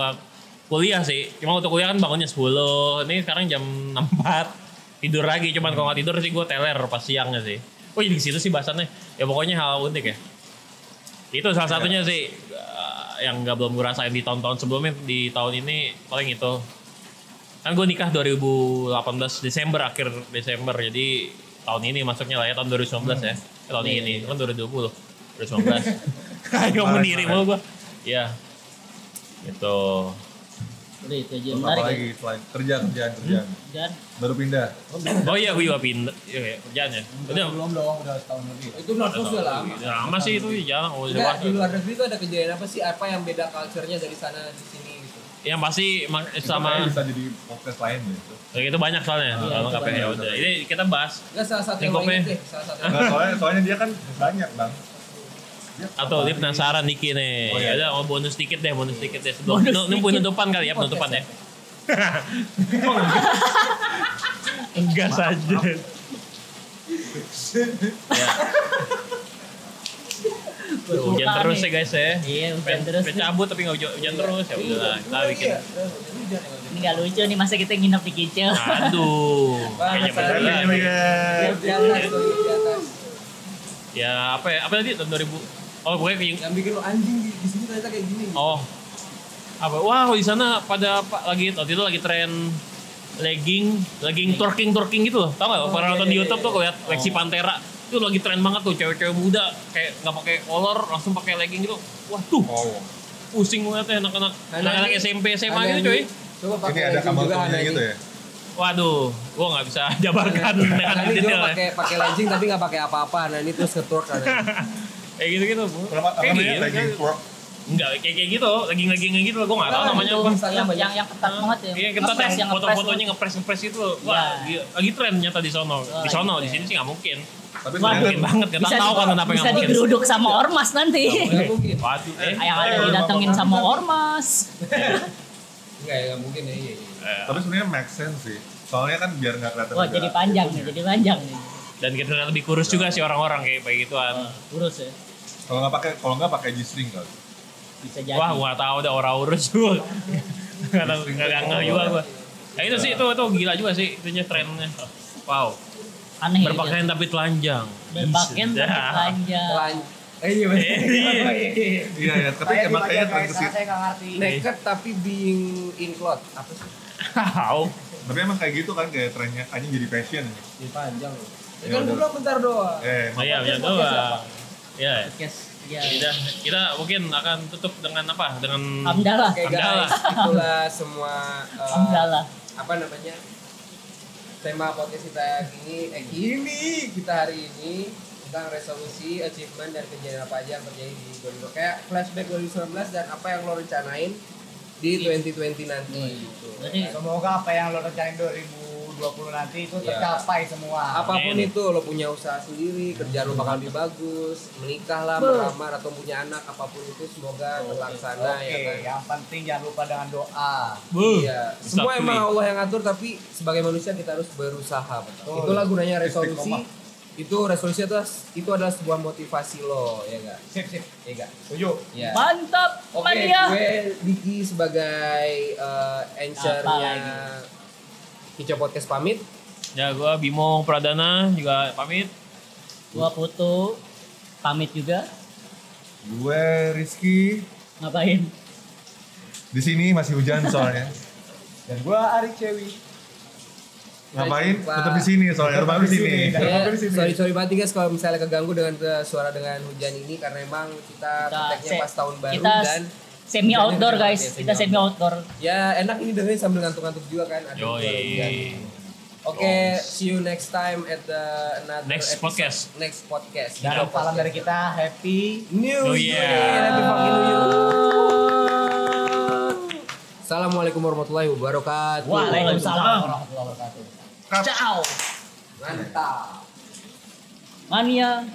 kuliah sih. Cuma waktu kuliah kan bangunnya 10. Ini sekarang jam 4. Tidur lagi, cuman kalau nggak tidur sih gue teler pas siangnya sih. Oh jadi di situ sih bahasannya. Ya pokoknya hal unik ya. Itu salah satunya sih yang nggak belum gue rasain di tahun-tahun sebelumnya. Di tahun ini paling itu. Kan gue nikah 2018 Desember akhir Desember jadi tahun ini masuknya lah ya tahun 2019 ya. Eh, tahun ini kan 2020 2019 ayo mendiri mulu gue ya itu Udah itu aja apa menarik ya. lagi selain kerja kerjaan kerjaan Dan baru pindah oh iya gue juga pindah iya ya, kerjaannya udah Belum dong, udah setahun lebih. Itu not sudah lama. udah lama sih itu jarang oh, Enggak, di luar negeri itu ada kejadian apa sih? Apa yang beda culture-nya dari sana di sini gitu? yang pasti Itu sama bisa jadi podcast lain gitu Ya, itu banyak soalnya Iya, kalau itu nggak pengen ya banyak. udah ini kita bahas Enggak salah satu yang inget deh, salah satu. Nggak, soalnya soalnya dia kan banyak bang atau dia penasaran Niki nih Oh, iya. ya udah mau bonus dikit deh bonus dikit deh sebelum Bonus nu- nu- dikit. penutupan kali ya penutupan ya Enggak saja. ya. Hujan terus ya guys ya. Iya, hujan terus cabut tapi nggak hujan, hujan terus ya udah kita bikin. Ini gak lucu nih masa kita nginep di kicau. Aduh, kayaknya bener atas. Ya apa ya? Apa tadi tahun 2000? Oh, gue kayak Yang bikin lo anjing di, di sini ternyata kayak gini. Oh. Apa? Wah, di sana pada apa, lagi waktu itu lagi tren legging, legging twerking twerking gitu loh. Tahu nggak? Oh, Pernah iya, nonton di iya, YouTube iya. tuh lihat Lexi Pantera. Itu lagi tren banget tuh cewek-cewek muda kayak nggak pakai collar langsung pakai legging gitu. Wah, tuh Oh. pusing banget ya anak-anak anak-anak SMP SMA gitu coy. Coba pakai Ini ada kamar juga Hana gitu ya? Waduh, gua nggak bisa jabarkan dengan Hana ini pakai pakai legging tapi nggak pakai apa-apa. Nah ini terus ketwork Hana. Kayak. Kenapa apa Kayak gitu, kayak- twerk? Enggak, kayak kayak gitu, legging-legging gitu loh. Gua nggak tahu Nah, namanya itu apa. Yang, yang yang ketat banget ya. Iya tes yang ngepres foto-fotonya ngepres ngepres itu. Wah, Iya. lagi tren nyata di sono. Di sono lagi di sini sih nggak mungkin. Tapi Wah, Mungkin banget kita bisa tahu kan kenapa bisa nggak mungkin. digeruduk sama ormas nanti. Nggak mungkin. Waduh, eh. yang ada didatengin sama ormas. Enggak ya, mungkin ya. Iya, iya. Tapi sebenarnya make sense sih. Soalnya kan biar nggak kelihatan Wah ada jadi panjang nih, jadi panjang nih. Dan kita lebih kurus juga sih orang-orang kayak kayak gituan. Wah, Urus ya, Kalau nggak pakai kalau nggak pakai G-string kali. bisa jadi. Wah, gua nggak tahu ada orang urus gua. Nggak tahu nggak nggak nggak juga gua. Ya itu sih itu itu gila juga sih itunya trennya. Wow. Aneh. Berpakaian tapi telanjang. Berpakaian tapi Dah. panjang. Telan- Eh, iya bener. Iya ya, tapi emang kayaknya tren ke ngerti. Naked tapi being in cloth. Apa sih? Wow. Tapi emang kayak gitu kan kayak trennya anjing jadi fashion. Ini panjang loh. Ya Ya bilang bentar doang. Eh, Oh iya, bisa podcast doang. Ya. Podcast. Ya. Kita, kita mungkin akan tutup dengan apa? Dengan Hamdalah. guys, itulah semua eh, Alhamdulillah. apa namanya tema podcast kita kini eh kini kita hari ini tentang resolusi, achievement dan kejadian apa aja yang terjadi di 2020 kayak flashback 2019 dan apa yang lo rencanain di 2020 nanti gitu. Berarti Semoga apa yang lo rencanain 2020 nanti itu Iya. tercapai semua. Apa pun Amin. itu lo punya usaha sendiri, kerjaan lo bakal lebih bagus, menikah lah, melamar atau punya anak apa pun itu semoga terlaksana Oke, ya kan. yang penting jangan lupa dengan doa. Buh. Iya, semua Exactly. emang Allah yang ngatur tapi sebagai manusia kita harus berusaha. Betul. Itulah gunanya resolusi. Itu resolusi itu itu adalah sebuah motivasi lo, ya enggak? Sip, sip. Ya enggak? Setuju. Iya. mantap, Oke, mania. gue Diki sebagai uh, anchor-nya Kicau Podcast pamit. Ya, gua Bimo Pradana juga pamit. Gua foto pamit juga. gue Rizky Ngapain? di sini masih hujan soalnya. Dan gua Ari Cewi. Ngapain? jumpa. Tetap di sini soalnya rumah di sini. Dan Ya, apa di sini? sorry sorry banget guys kalau misalnya keganggu dengan suara dengan hujan ini karena emang kita Kita pas tahun baru kita dan Semi outdoor guys, ya, kita semi semi outdoor. ya enak ini dengerin sambil ngantuk-ngantuk juga kan ada. Yoi. Oke, see you next time at the another Next episode. podcast. Next podcast. Dan salam podcast. dari kita happy New Oh, Year. yeah. Happy fucking New Year. Assalamualaikum warahmatullahi wabarakatuh. Waalaikumsalam. warahmatullahi wabarakatuh. Ciao. Mantap. Mania.